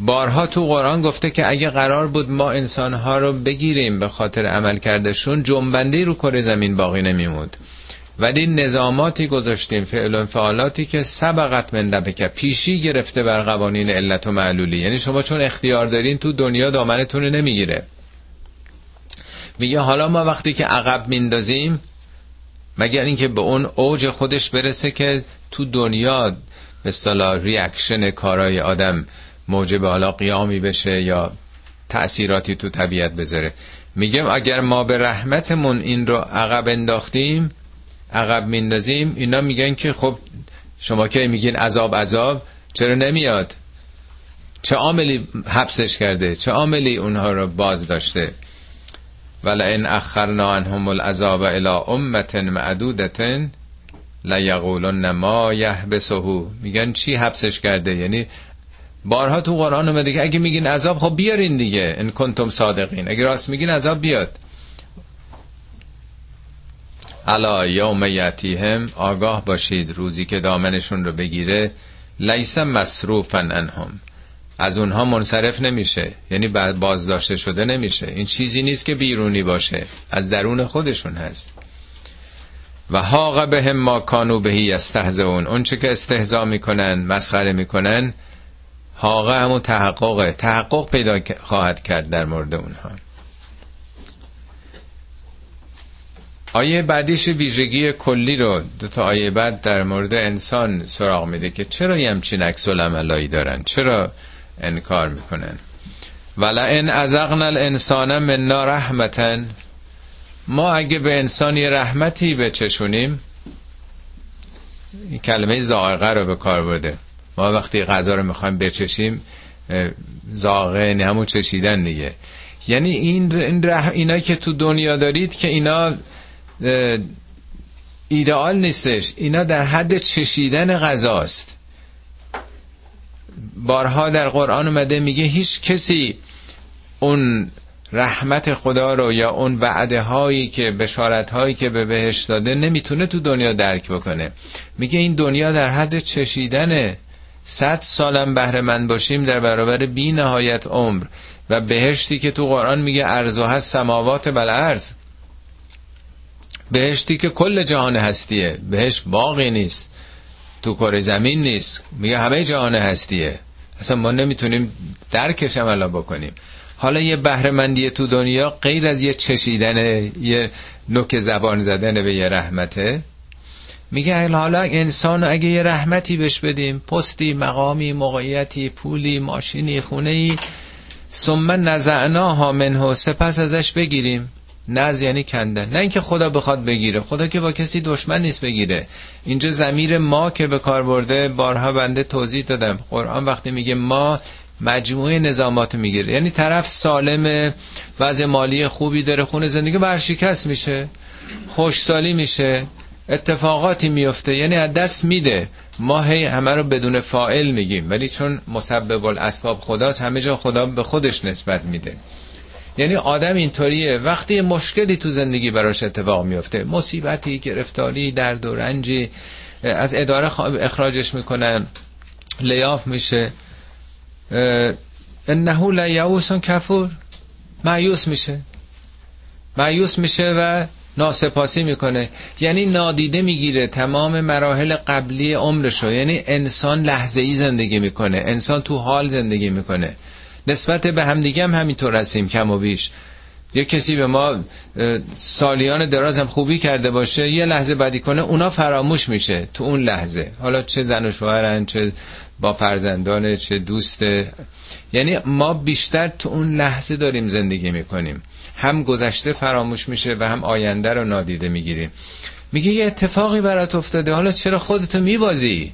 بارها تو قرآن گفته که اگه قرار بود ما انسانها رو بگیریم به خاطر عمل کردشون جنبندی رو کره زمین باقی نمیمود ولی نظاماتی گذاشتیم فعل و فعالاتی که سبقت من ربک پیشی گرفته بر قوانین علت و معلولی. یعنی شما چون اختیار دارین تو دنیا دامنتون رو نمی‌گیره. میگه حالا ما وقتی که عقب میندازیم مگر اینکه به اون اوج خودش برسه که تو دنیا اصطلاح ریاکشن کارای آدم موجب حالا قیامی بشه یا تأثیراتی تو طبیعت بذاره. میگم اگر ما به رحمتمون این رو عقب انداختیم عقب میندازیم اینا میگن که خب شما که میگین عذاب عذاب؟ چرا نمیاد؟ چه عاملی حبسش کرده؟ چه عاملی اونها رو باز داشته؟ ولئن اخرنا عنهم العذاب الى امه معدودة لیقولن ما یحبسه میگن چی حبسش کرده؟ یعنی بارها تو قرآن اومده که اگه میگین عذاب خب بیارین دیگه. ان کنتم صادقین. اگه راست میگین عذاب بیاد. الا یوم یتیهم آگاه باشید. روزی که دامنشون رو بگیره لیس مصروفا انهم از اونها منصرف نمیشه. یعنی بازداشته شده نمیشه. این چیزی نیست که بیرونی باشه. از درون خودشون هست. و حاق به هم ما کانو بهی استهزون اون چه که استهزا می‌کنن مسخره می‌کنن حاقه همون تحققه. تحقق پیدا خواهد کرد در مورد اونها. آیه بعدیش ویژگی کلی رو دو تا آیه بعد در مورد انسان سراغ میده که چرا یه همچین عکس دارن؟ چرا انکار می‌کنن. ولئن ازغنا الانسان منا رحمتا ما اگه به انسان یه رحمتی بچشونیم این کلمه زائقه رو به کار برده. ما وقتی غذا رو می‌خوایم بچشیم زاغه یعنی همون چشیدن دیگه. یعنی این, این اینا که تو دنیا دارید که اینا ایدئال نیستش. اینا در حد چشیدن غذاست. بارها در قرآن اومده میگه هیچ کسی اون رحمت خدا رو یا اون وعده هایی که بشارت هایی که به بهش داده نمی‌تونه تو دنیا درک بکنه. میگه این دنیا در حد چشیدنه صد سالم بهره من باشیم در برابر بی نهایت عمر. و بهشتی که تو قرآن میگه ارزو هست سماوات بل ارز بهشتی که کل جهان هستیه. بهش باقی نیست. تو کره زمین نیست. میگه همه جهان هستیه. اصلا ما نمی‌تونیم درکش عملا بکنیم. حالا یه بهرهمندی تو دنیا غیر از یه چشیدن یه نوک زبان زدن به یه رحمته میگه حالا انسان اگه یه رحمتی بهش بدیم پستی مقامی موقعیتی پولی ماشینی خونه ای ثم نزعناها منه سپس ازش بگیریم. نز یعنی کندن نه اینکه خدا بخواد بگیره. خدا که با کسی دشمن نیست بگیره. اینجا زمیر ما که به کار برده بارها بنده توضیح دادم. قرآن وقتی میگه ما مجموعه نظامات می‌گیره. یعنی طرف سالم وضع مالی خوبی داره خونه زندگی برشکست میشه خوشسالی میشه اتفاقاتی میفته. یعنی از دست میده. ما هی همه رو بدون فائل میگیم. ولی چون مسبب الاسباب خداست همه جا خدا به خودش نسبت میده. یعنی آدم اینطوریه. وقتی مشکلی تو زندگی براش اتفاق میفته مصیبتی گرفتاری درد و رنجی از اداره اخراجش می‌کنن لیاف میشه. انه لیعوس کفور. معیوس میشه. معیوس میشه و ناسپاسی می‌کنه. یعنی نادیده می‌گیره تمام مراحل قبلی عمرشو. یعنی انسان لحظه ای زندگی می‌کنه. انسان تو حال زندگی می‌کنه. نسبت به همدیگه هم همینطور هستیم کم و بیش. یه کسی به ما سالیان دراز هم خوبی کرده باشه یه لحظه بدی کنه اونا فراموش میشه تو اون لحظه. حالا چه زن و شوهرن چه با فرزندان چه دوسته. یعنی ما بیشتر تو اون لحظه داریم زندگی می‌کنیم. هم گذشته فراموش میشه و هم آینده رو نادیده می‌گیریم. میگه یه اتفاقی برات افتاده حالا چرا خودتو میبازی؟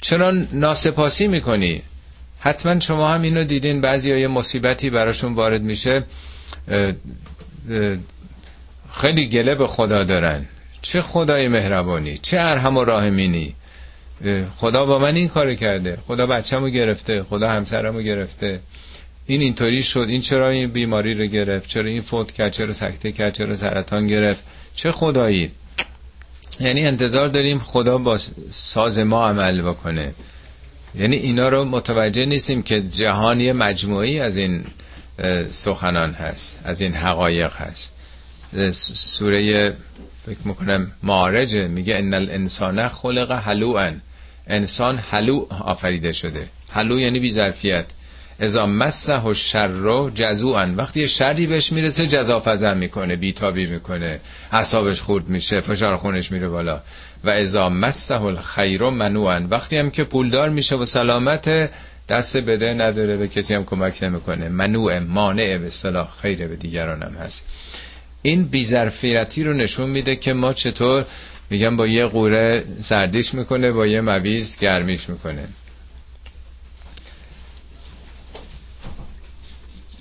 چرا ناسپاسی می‌کنی؟ حتما شما هم اینو دیدین بعضی یه مصیبتی براشون وارد میشه. خیلی گله به خدا دارن. چه خدای مهربانی چه ارحم و راهمینی خدا با من این کار کرده. خدا بچه‌مو گرفته خدا همسرمو گرفته. این اینطوری شد. این چرا این بیماری رو گرفت؟ چرا این فوت کرد؟ چرا سکته کرد؟ چرا سرطان گرفت؟ چه خدایی؟ یعنی انتظار داریم خدا با ساز ما عمل بکنه. یعنی اینا رو متوجه نیستیم که جهانی مجموعی از این سخنان هست از این حقایق هست. سوره فکر می‌کنم معارج میگه ان الانسان خلق حلوعا. انسان حلو آفریده شده. حلو یعنی بی ظرفیت ازا مسه و شر جزوعا. وقتی شری بهش می‌رسه جزا فزن می‌کنه بیتابی می‌کنه حسابش خورد میشه فشار خونش میره بالا. و ازا مسه الخیر منوعا. وقتی هم که پولدار میشه و سلامت دست بده نداره به کسی هم کمک نمی‌کنه. منوع مانع به صلاح خیره به دیگران هم هست. این بیزرفیرتی رو نشون میده که ما چطور میگم با یه قوره سردیش می‌کنه با یه مویز گرمیش می‌کنه.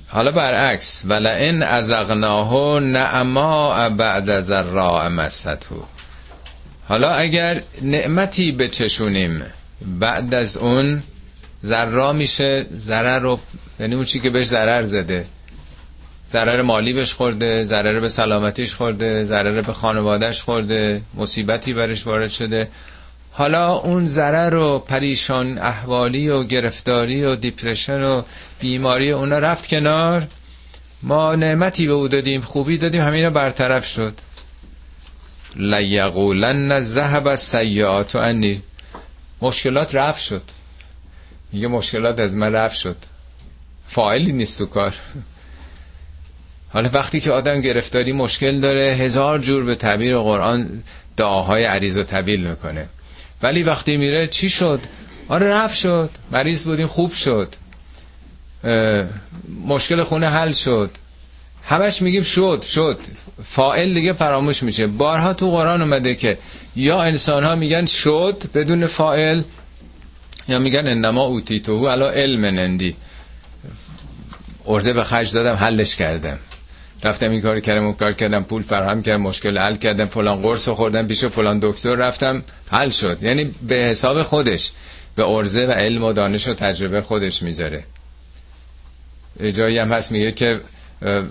حالا برعکس ولئن ازغناه نعما بعد از را مستو حالا اگر نعمتی بچشونیم بعد از اون ذرا میشه ضرر رو یعنی اون چی که بهش ضرر زده. ضرر مالی بهش خورده ضرر به سلامتیش خورده ضرر به خانوادهش خورده مصیبتی برش وارد شده. حالا اون ضرر و پریشان احوالی و گرفتاری و دیپرشن و بیماری اونا رفت کنار. ما نعمتی به او دادیم خوبی دادیم همین برطرف شد. لیقولن ذهب السیئات. انی مشکلات رفت شد. میگه مشکلات از من رفت شد. فاعلی نیست تو کار. حالا وقتی که آدم گرفتاری مشکل داره هزار جور به تعبیر قرآن دعاهای عریض و طویل می‌کنه. ولی وقتی میره چی شد؟ آره رفت شد. مریض بودیم خوب شد. مشکل خونه حل شد. همش میگیم شد شد. فائل دیگه فراموش میشه. بارها تو قرآن اومده که یا انسان ها میگن شد بدون فائل یا میگن انما تو علا علم نندی. ارزه به خرج دادم حلش کردم. رفتم این کار کردم اون کار کردم پول فراهم کردم مشکل حل کردم فلان قرص خوردم پیش فلان دکتر رفتم حل شد. یعنی به حساب خودش به ارزه و علم و دانش و تجربه خودش می‌ذاره. جایی هم هست میگه که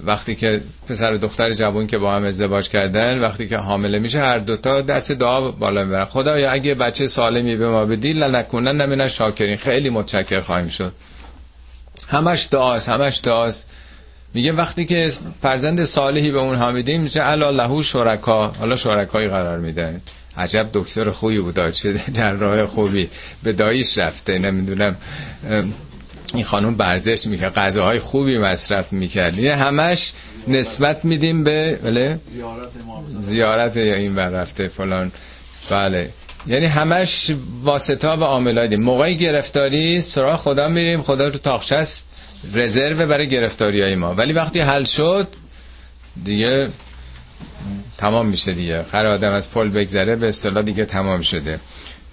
وقتی که پسر و دختر جوان که با هم ازدواج کردن وقتی که حامله میشه هر دوتا دست دعا بالا می‌برن. خدا یا اگه بچه سالمی به ما بدی لنکنن نمینه شاکرین. خیلی متشکر خواهیم شد. همش دعاست همش دعاست. میگه وقتی که فرزند صالحی به اون حامیدیم میشه علا لهو شرکا. حالا شرکایی قرار میده. عجب دکتر خوبی بود چه در راه خوبی. به داییش رفته نمی‌دونم. این خانم برزش می‌کرد غذاهای خوبی مصرف می‌کرد. یه همش نسبت میدیم به بله؟ زیارت یا این بر رفته فلان. بله. یعنی همش واسطه و عاملای موقعی گرفتاری سراغ خدا میریم. خدا تو تاخچه است. رزرو برای گرفتاری های ما. ولی وقتی حل شد دیگه تمام میشه دیگه. خر آدم از پل بگذره به اصطلاح دیگه تمام شده.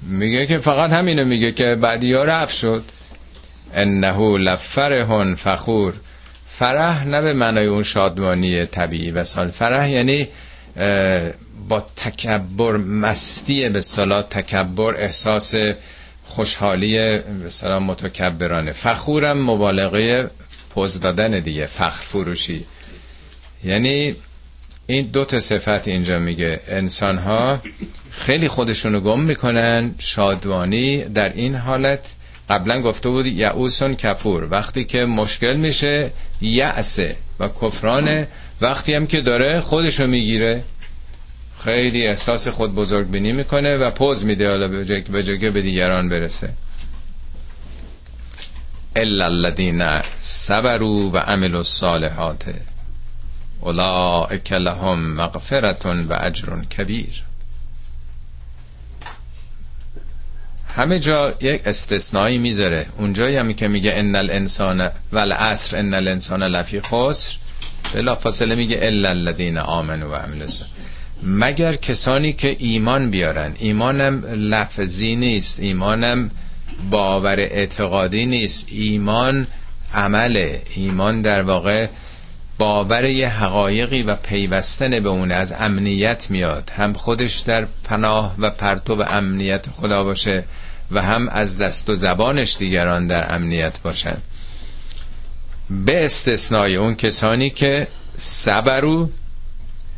میگه که فقط همینو میگه که بعدی ها رفت شد. انه لفرهن فخور. فرح نه به معنای اون شادمانی طبیعی و سال فرح یعنی با تکبر مستی به صلاح تکبر احساس خوشحالی مثلا متکبرانه. فخورم مبالغه پوز دادن دیگه فخر فروشی. یعنی این دو تا صفت اینجا میگه. انسان ها خیلی خودشونو گم می‌کنن شادوانی در این حالت قبلا گفته بود یعوسون کفور. وقتی که مشکل میشه یعسه و کفرانه وقتی هم که داره خودشو می‌گیره. خیلی احساس خود بزرگ بینی می‌کنه و پوز میده حالا به جگه به دیگران برسه. الا الذين صبروا و عملوا الصالحات اولئک لهم مغفرت و اجر کبیر همه جا یک استثنایی می‌ذاره. اونجایی هم که میگه ان الانسان والعصر ان الانسان لفی خسر بلا فاصله میگه الا الذين امنوا و عملوا مگر کسانی که ایمان بیارن. ایمانم لفظی نیست ایمانم باور اعتقادی نیست. ایمان عمله. ایمان در واقع باور یه حقایقی و پیوستن به اون از امنیت میاد. هم خودش در پناه و پرتو امنیت خدا باشه. و هم از دست و زبانش دیگران در امنیت باشن به استثنای اون کسانی که صبرو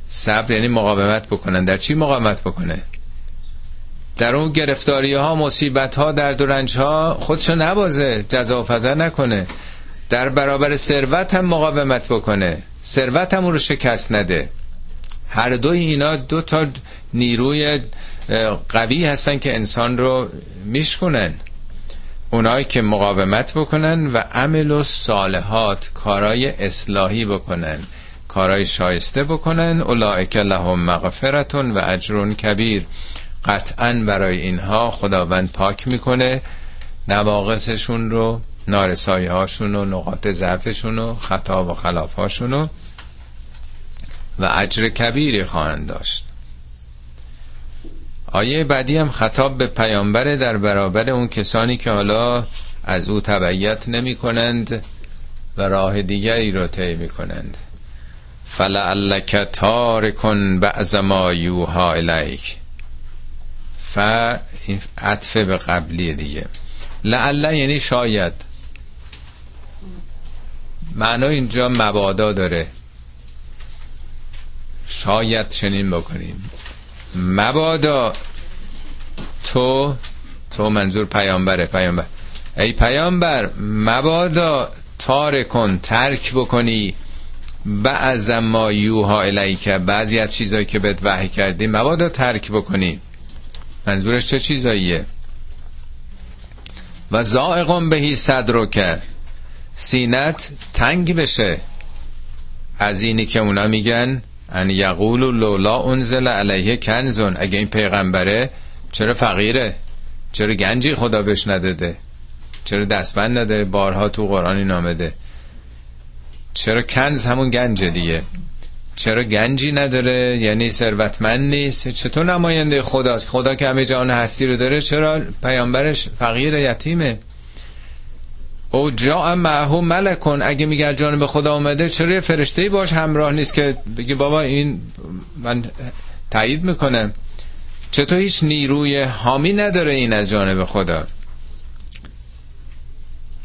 صبر یعنی مقاومت بکنن. در چی مقاومت بکنه؟ در اون گرفتاری ها مصیبت ها در ها خودشو نبازه جزا و نکنه. در برابر ثروت هم مقاومت بکنه. ثروت هم رو شکست نده. هر دوی اینا دو تا نیروی قوی هستن که انسان رو میشکنن اونایی که مقاومت بکنن و عمل و صالحات کارای اصلاحی بکنن کارای شایسته بکنن. اولائک لهم مغفرتون و اجرون کبیر. قطعا برای اینها خداوند پاک می‌کنه. نواقصشون رو نارسایی هاشون و نقاط ضعفشون و خطا و خلاف هاشون و اجر کبیری خواهند داشت. آیه بعدی هم خطاب به پیامبر در برابر اون کسانی که حالا از او تبعیت نمی کنند و راه دیگری رو طی می کنند فلعلک تارکن بعض ما یوها الیک. ف عطف به قبلی دیگه. لعل یعنی شاید. معنا اینجا مبادا داره. شاید چنین بکنیم. مبادا تو تو منظور پیامبره پیامبر. ای پیامبر مبادا تارکن ترک بکنی. بعض ما یوها الیکه بعضی از چیزایی که بهت وحی کردی مبادا ترک بکنی. منظورش چه چیزاییه؟ و زائقم بهی صدرو که سینت تنگ بشه. از اینی که اونا میگن ان یقول لولا انزل علیه کنزون. اگه این پیغمبره چرا فقیره؟ چرا گنجی خدا بهش نداده؟ چرا دستبند نداره؟ بارها تو قرآنی نامده. چرا کنز همون گنج دیگه؟ چرا گنجی نداره؟ یعنی ثروتمند نیست. چطور نماینده خداست؟ خدا که همه جهان هستی رو داره چرا پیامبرش فقیر یتیمه؟ او جا معهو ملکن. اگه میگه جانب خدا اومده چرا یه فرشته باش همراه نیست که بگه بابا این من تایید می‌کنم. چطور هیچ نیروی حامی نداره این از جانب خدا؟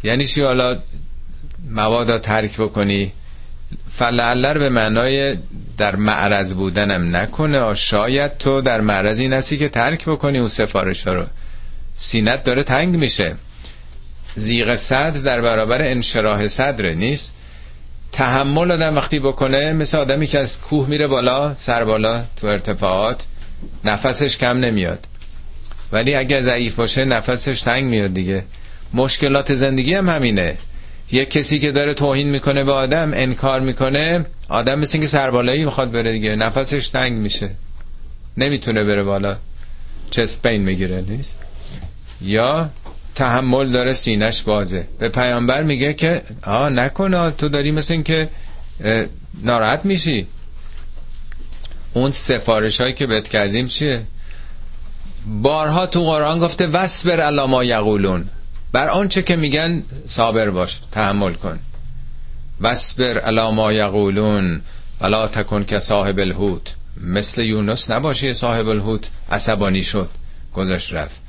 یعنی چی حالا مبادا ترک بکنی؟ فلعلک به معنای در معرض بودنم نکنه. شاید تو در معرض این هستی که ترک بکنی اون سفارش رو. سینت داره تنگ میشه. ضیق صدر در برابر انشراح صدر نیست. تحمل آدم وقتی بکنه مثل آدمی که از کوه میره بالا سر بالا تو ارتفاعات نفسش کم نمیاد. ولی اگه ضعیف باشه نفسش تنگ میاد دیگه. مشکلات زندگی هم همینه. یک کسی که داره توهین می‌کنه به آدم انکار می‌کنه آدم مثل اینکه سربالایی می‌خواد بره دیگه نفسش تنگ میشه. نمی‌تونه بره بالا. چست پین می‌گیره نیست؟ یا تحمل داره سینش بازه. به پیامبر میگه که آ نکنه تو داری مثل اینکه ناراحت میشی. اون سفارش هایی که بهت کردیم چیه؟ بارها تو قرآن گفته وسبر علاما یقولون. بر آنچه که میگن صابر باش تحمل کن. وسبر علاما یقولون ولا تکن که صاحب الهوت مثل یونس نباشی صاحب الهوت عصبانی شد گذاشت رفت.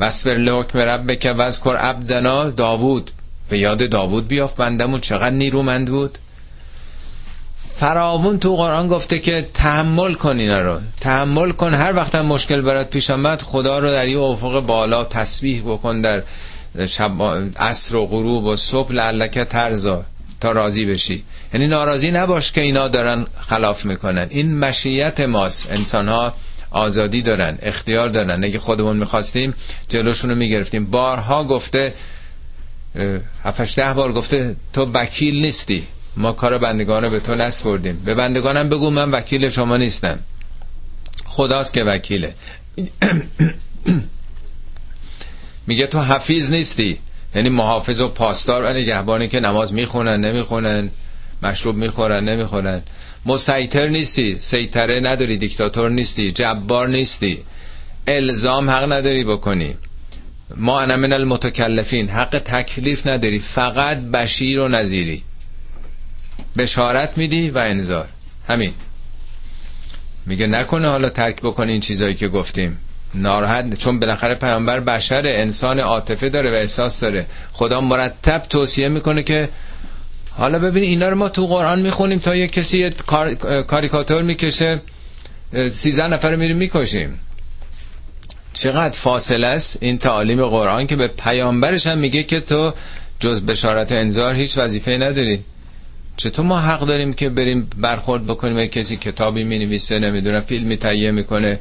وسبر لحکم که وذکر عبدنا. داوود. به یاد داوود بیافت. بندمون چقدر نیرومند بود. فراوون تو قرآن گفته که تحمل کن اینا رو. تحمل کن. هر وقت هم مشکل برات پیش آمد خدا رو در یه افق بالا تسبیح بکن در شب عصر و غروب و صبح. لعلکه ترزا تا راضی بشی. یعنی ناراضی نباش که اینا دارن خلاف می‌کنن. این مشیت ماست. انسان ها آزادی دارن اختیار دارن. اگه خودمون می‌خواستیم جلوشون رو می‌گرفتیم. بارها گفته هفتش ده بار گفته تو وکیل نیستی. ما کار بندگان به تو نسپردیم. به بندگانم بگو من وکیل شما نیستم. خداست که وکیله. میگه تو حفیظ نیستی. یعنی محافظ و پاسدار و نگهبانی که نماز می‌خونن نمی‌خونن مشروب می‌خورن نمی‌خورن. مسیطر نیستی سیطره نداری دیکتاتور نیستی جبار نیستی. الزام حق نداری بکنی. ما انا من المتکلفین حق تکلیف نداری فقط بشیر و نظیری بشارت میدی و انذار. همین. میگه نکنه حالا ترک بکنی این چیزایی که گفتیم. ناراحت چون بالاخره پیامبر بشر انسان عاطفه داره و احساس داره. خدا مرتب توصیه می‌کنه که حالا ببین اینا رو ما تو قرآن می‌خونیم تا یه کسی کار... کاریکاتور می‌کشه سیزن نفر رو میریم می‌کشیم. چقدر فاصله است این تعالیم قرآن که به پیامبرش هم میگه که تو جز بشارت انذار هیچ وظیفه نداری. چطور ما حق داریم که بریم برخورد بکنیم کسی کتابی می نویسه نمی‌دونم فیلمی تهیه می‌کنه؟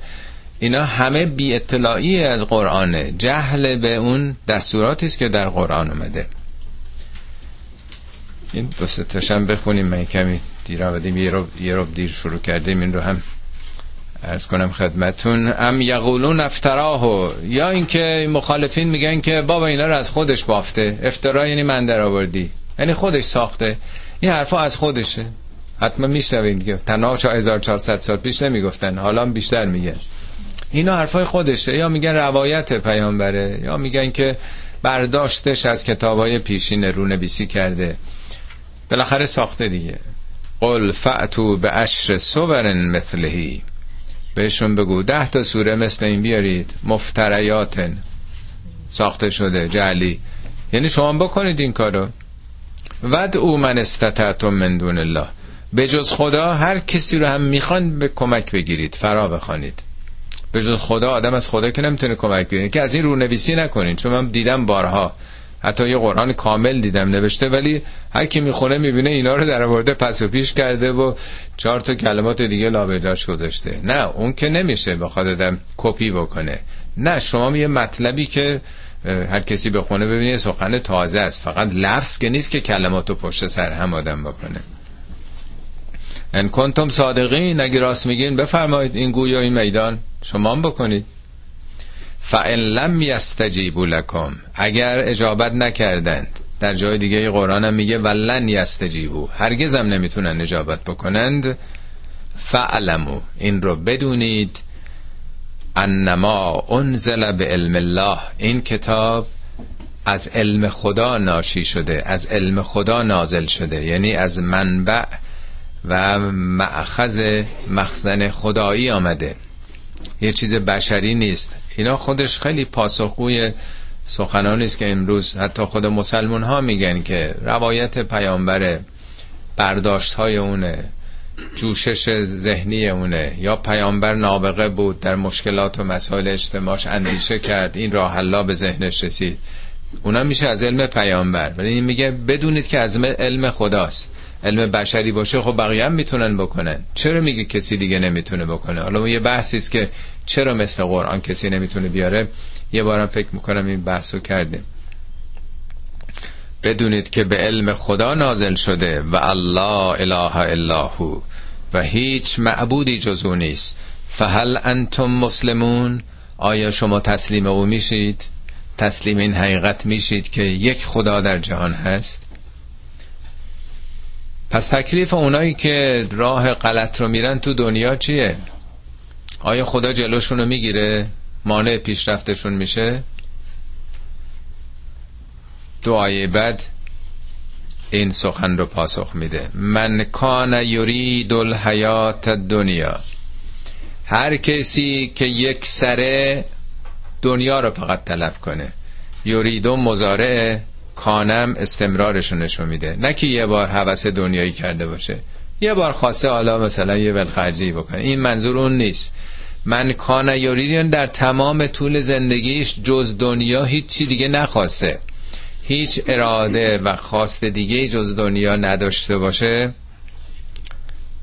اینا همه بی اطلاعی از قرآنه. جهل به اون دستوراتی است که در قرآن اومده. این دو ستاشم بخونیم. من کمی دیر آمدیم. یه رو, یه رو دیر شروع کردیم. این رو هم ارز کنم خدمتون. ام یقولون افتراه یا اینکه مخالفین میگن که بابا اینا رو از خودش بافته. افترا یعنی من در آوردی. یعنی خودش ساخته. این حرفا از خودشه. حتما میشنوید دیگه. تنها 1400 سال پیش نمی‌گفتن. حالا بیشتر میگه اینا حرفای خودشه. یا میگن روایت پیامبره. یا میگن که برداشتش از کتابای پیشین رونویسی کرده. بالاخره ساخته دیگه. قل فعتو به عشر صورن مثلهی. بهشون بگو ده تا سوره مثل این بیارید. مفتریاتن. ساخته شده جعلی. یعنی شما بکنید این کارو. ود او من استطعتم من دون الله. به جز خدا هر کسی رو هم می‌خوان به کمک بگیرید فرا بخوانید. به جز خدا آدم از خدا که نمی‌تونه کمک بگیرید که از این رونویسی نکنید چون من دیدم بارها. حتی یه قرآن کامل دیدم نوشته ولی هر کی می‌خونه می‌بینه اینا رو در آورده پس و پیش کرده و چهار تا کلمات دیگه لابجاش گذاشته. نه اون که نمیشه بخواد آدم کپی بکنه. نه شما یه مطلبی که هر کسی بخونه ببینه سخن تازه است. فقط لفظ که نیست که کلماتو پشت سر هم آدم بکنه. ان کنتم صادقین اگه راست میگین بفرمایید این گویا این میدان. شما هم بکنید. فان لم یستجیبوا لکم اگر اجابت نکردند. در جای دیگه قرآن هم میگه ولن یستجیبو. هرگز هم نمی‌تونن اجابت بکنند. فعلمو این رو بدونید. انما انزل به علم الله این کتاب از علم خدا ناشی شده از علم خدا نازل شده. یعنی از منبع و معخذ مخزن خدایی آمده. یه چیز بشری نیست. اینا خودش خیلی پاسخگوی سخنانی است که امروز حتی خود مسلمون ها میگن که روایت پیامبر برداشت های اونه جوشش ذهنی اونه یا پیامبر نابغه بود در مشکلات و مسائل اجتماعش اندیشه کرد این راه حلا به ذهنش رسید. اونا میشه از علم پیامبر ولی این میگه بدونید که از علم خداست. علم بشری باشه خب بقیه هم می‌تونن بکنن. چرا میگه کسی دیگه نمی‌تونه بکنه؟ حالا یه بحثی است که چرا مثل قرآن کسی نمی‌تونه بیاره؟ یه بارم فکر می‌کنم این بحثو کرده بدونید که به علم خدا نازل شده و الله اله الا هو و هیچ معبودی جز او نیست. فهل انتم مسلمون؟ آیا شما تسلیم او میشید؟ تسلیم این حقیقت میشید که یک خدا در جهان هست؟ پس تکلیف اونایی که راه غلط رو میرن تو دنیا چیه؟ آیا خدا جلوشون رو می‌گیره؟ مانع پیشرفتشون میشه؟ دعای بعد این سخن رو پاسخ میده. من کان یرید الحیات دنیا هر کسی که یک سره دنیا رو فقط طلب کنه. یریدو مزارع کانم استمرارشو نشون میده. نه که یه بار حوث دنیایی کرده باشه. یه بار خواسته حالا مثلا یه ولخرجی بکنه. این منظور اون نیست. من کان یریدین در تمام طول زندگیش جز دنیا هیچی دیگه نخواسته. هیچ اراده و خواست دیگه جز دنیا نداشته باشه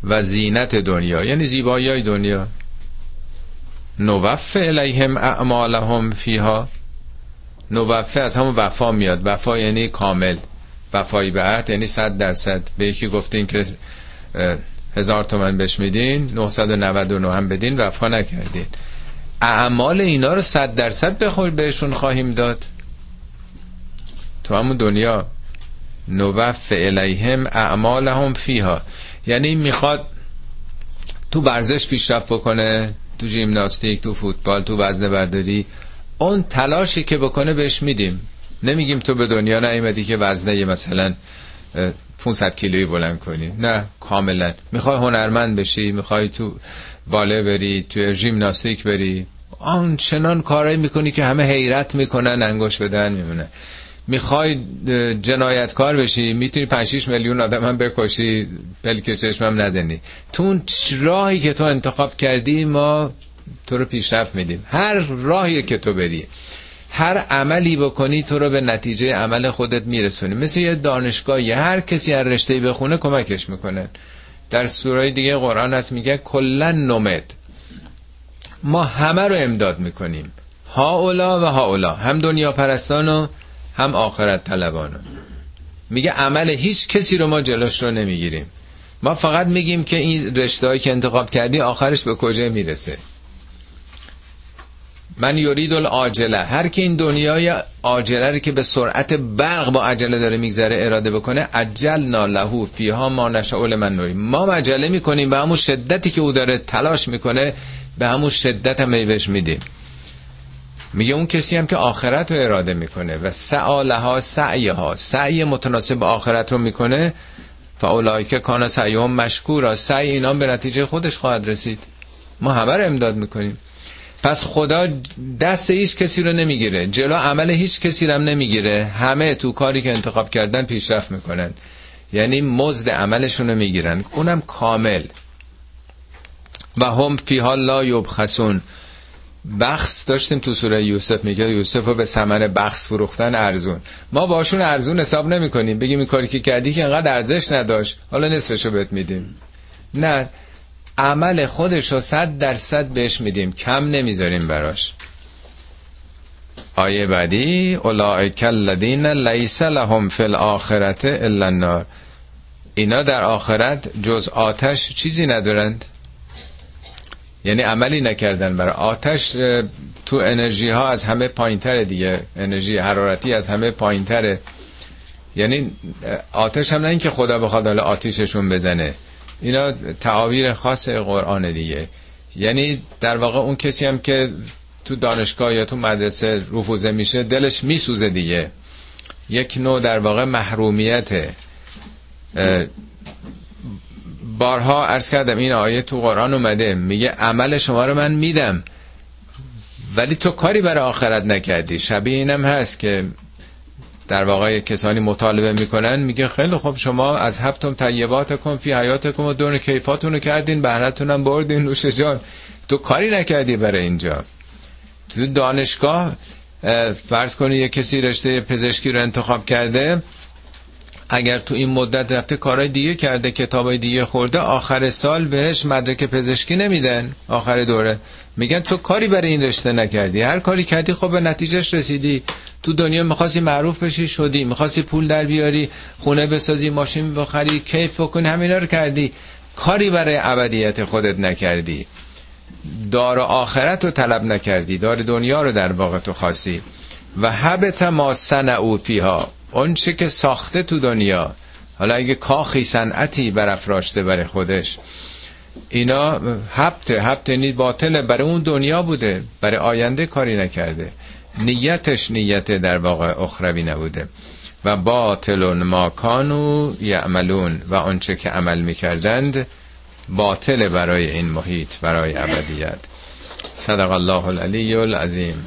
و زینت دنیا. یعنی زیبایی دنیا. نوف الیهم اعمالهم فیها. نوفه از همون وفا میاد. وفا یعنی کامل. وفایی به عهد یعنی صد درصد. به یکی گفتین که هزار تومن بهش میدین 999 هم بدین وفا نکردین. اعمال اینا رو صد درصد بخور بهشون خواهیم داد. تو همون دنیا. نوف الیهم اعمالهم فیها. یعنی می‌خواد تو ورزش پیشرفت بکنه تو ژیمناستیک تو فوتبال تو وزنه برداری. اون تلاشی که بکنه بهش میدیم. نمیگیم تو به دنیا نیومدی که وزنه مثلا 500 کیلویی بلند کنی. نه کاملا. می‌خوای هنرمند بشی می‌خوای تو باله بری تو ژیمناستیک بری. آن چنان کارایی می‌کنی که همه حیرت می‌کنن انگوش بدن میمونه می‌خوای جنایتکار بشی می‌تونی 5 میلیون آدم هم بکشی پلک چشمم نزنی. تو اون راهی که تو انتخاب کردی ما تو رو پیشرفت میدیم. هر راهی که تو بری هر عملی بکنی تو رو به نتیجه عمل خودت میرسونی. مثل یه دانشگاهی هر کسی هر رشته بخونه کمکش می‌کنه. در سوره دیگه قرآن هست میگه کلا نمد. ما همه رو امداد می‌کنیم. ها اولا و ها اولا هم دنیا پرستان و هم آخرت طلبانو میگه عمل هیچ کسی رو ما جلوش رو نمی‌گیریم. ما فقط میگیم که این رشته که انتخاب کردی آخرش به کجا می‌رسه؟ من یورید العاجله. هر که این دنیای عاجله که به سرعت برق با عجله داره میگذره اراده بکنه عجل نالهو فیها ما نشاول من نوری ما مجله می‌کنیم به همون شدتی که او داره تلاش می‌کنه به همون شدت هم بهش میدیم. میگه اون کسی هم که آخرت رو اراده می‌کنه و سعالها سعیها سعی متناسب آخرت رو می‌کنه فاولای که کان سعیهم مشکور سعی اینا به نتیجه خودش خواهد رسید. ما همه رو امداد می‌کنیم. پس خدا دست هیچ کسی رو نمی‌گیره. جلو عمل هیچ کسی رو هم نمی‌گیره. همه تو کاری که انتخاب کردن پیشرفت می‌کنن. یعنی مزد عملشون رو می‌گیرن. اونم کامل. و هم فیها لا یبخسون. بخص داشتیم تو سوره یوسف. میگه یوسف رو به سمن بخص فروختن ارزون. ما باشون ارزون حساب نمی کنیم بگیم این کاری که کردی که انقدر ارزش نداشت. حالا نصفشو بهت میدیم. نه. عمل خودش رو صد درصد بهش میدیم. کم نمی‌ذاریم براش. آیه بعدی اولئک الذین لیس لهم فی الاخرته الا النار. اینا در آخرت جز آتش چیزی ندارند. یعنی عملی نکردن برای آتش تو انرژی ها از همه پایینتره دیگه. انرژی حرارتی از همه پایینتره. یعنی آتش هم نه اینکه خدا بخواد حالا آتیششون بزنه. اینا تعابیر خاص قرآن دیگه. یعنی در واقع اون کسی هم که تو دانشگاه یا تو مدرسه رفوزه میشه دلش میسوزه دیگه. یک نوع در واقع محرومیته. بارها عرض کردم این آیه تو قرآن اومده میگه عمل شما رو من میدم. ولی تو کاری برای آخرت نکردی. شبیه اینم هست که در واقع کسانی مطالبه می‌کنن میگه خیلی خب شما از هبتم طیبات کن فی حیاتکم و دون کیفاتونو کردین بهرتونم بردین. نوش جان تو کاری نکردی برای اینجا. تو دانشگاه فرض کنی یه کسی رشته پزشکی رو انتخاب کرده اگر تو این مدت رفته کارهای دیگه کرده کتابای دیگه خورده آخر سال بهش مدرک پزشکی نمیدن. آخر دوره. میگن تو کاری برای این رشته نکردی. هر کاری کردی خب به نتیجهش رسیدی. تو دنیا می‌خواستی معروف بشی شدی. می‌خواستی پول در بیاری خونه بسازی ماشین بخری کیف بکنی همینا رو کردی. کاری برای ابدیت خودت نکردی. دار آخرت رو طلب نکردی. دار دنیا رو در واقع تو خاصی و حبت ما سنعو فیها. اون چه که ساخته تو دنیا حالا اگه کاخی صنعتی برافراشته برای خودش اینا حبت حبت یعنی باطله برای اون دنیا بوده برای آینده کاری نکرده. نیتش نیت در واقع اخروی نبوده. و باطل ما کانو یعملون و آنچه که عمل می‌کردند باطل برای این محیط برای ابدیت. صدق الله العلی العظیم.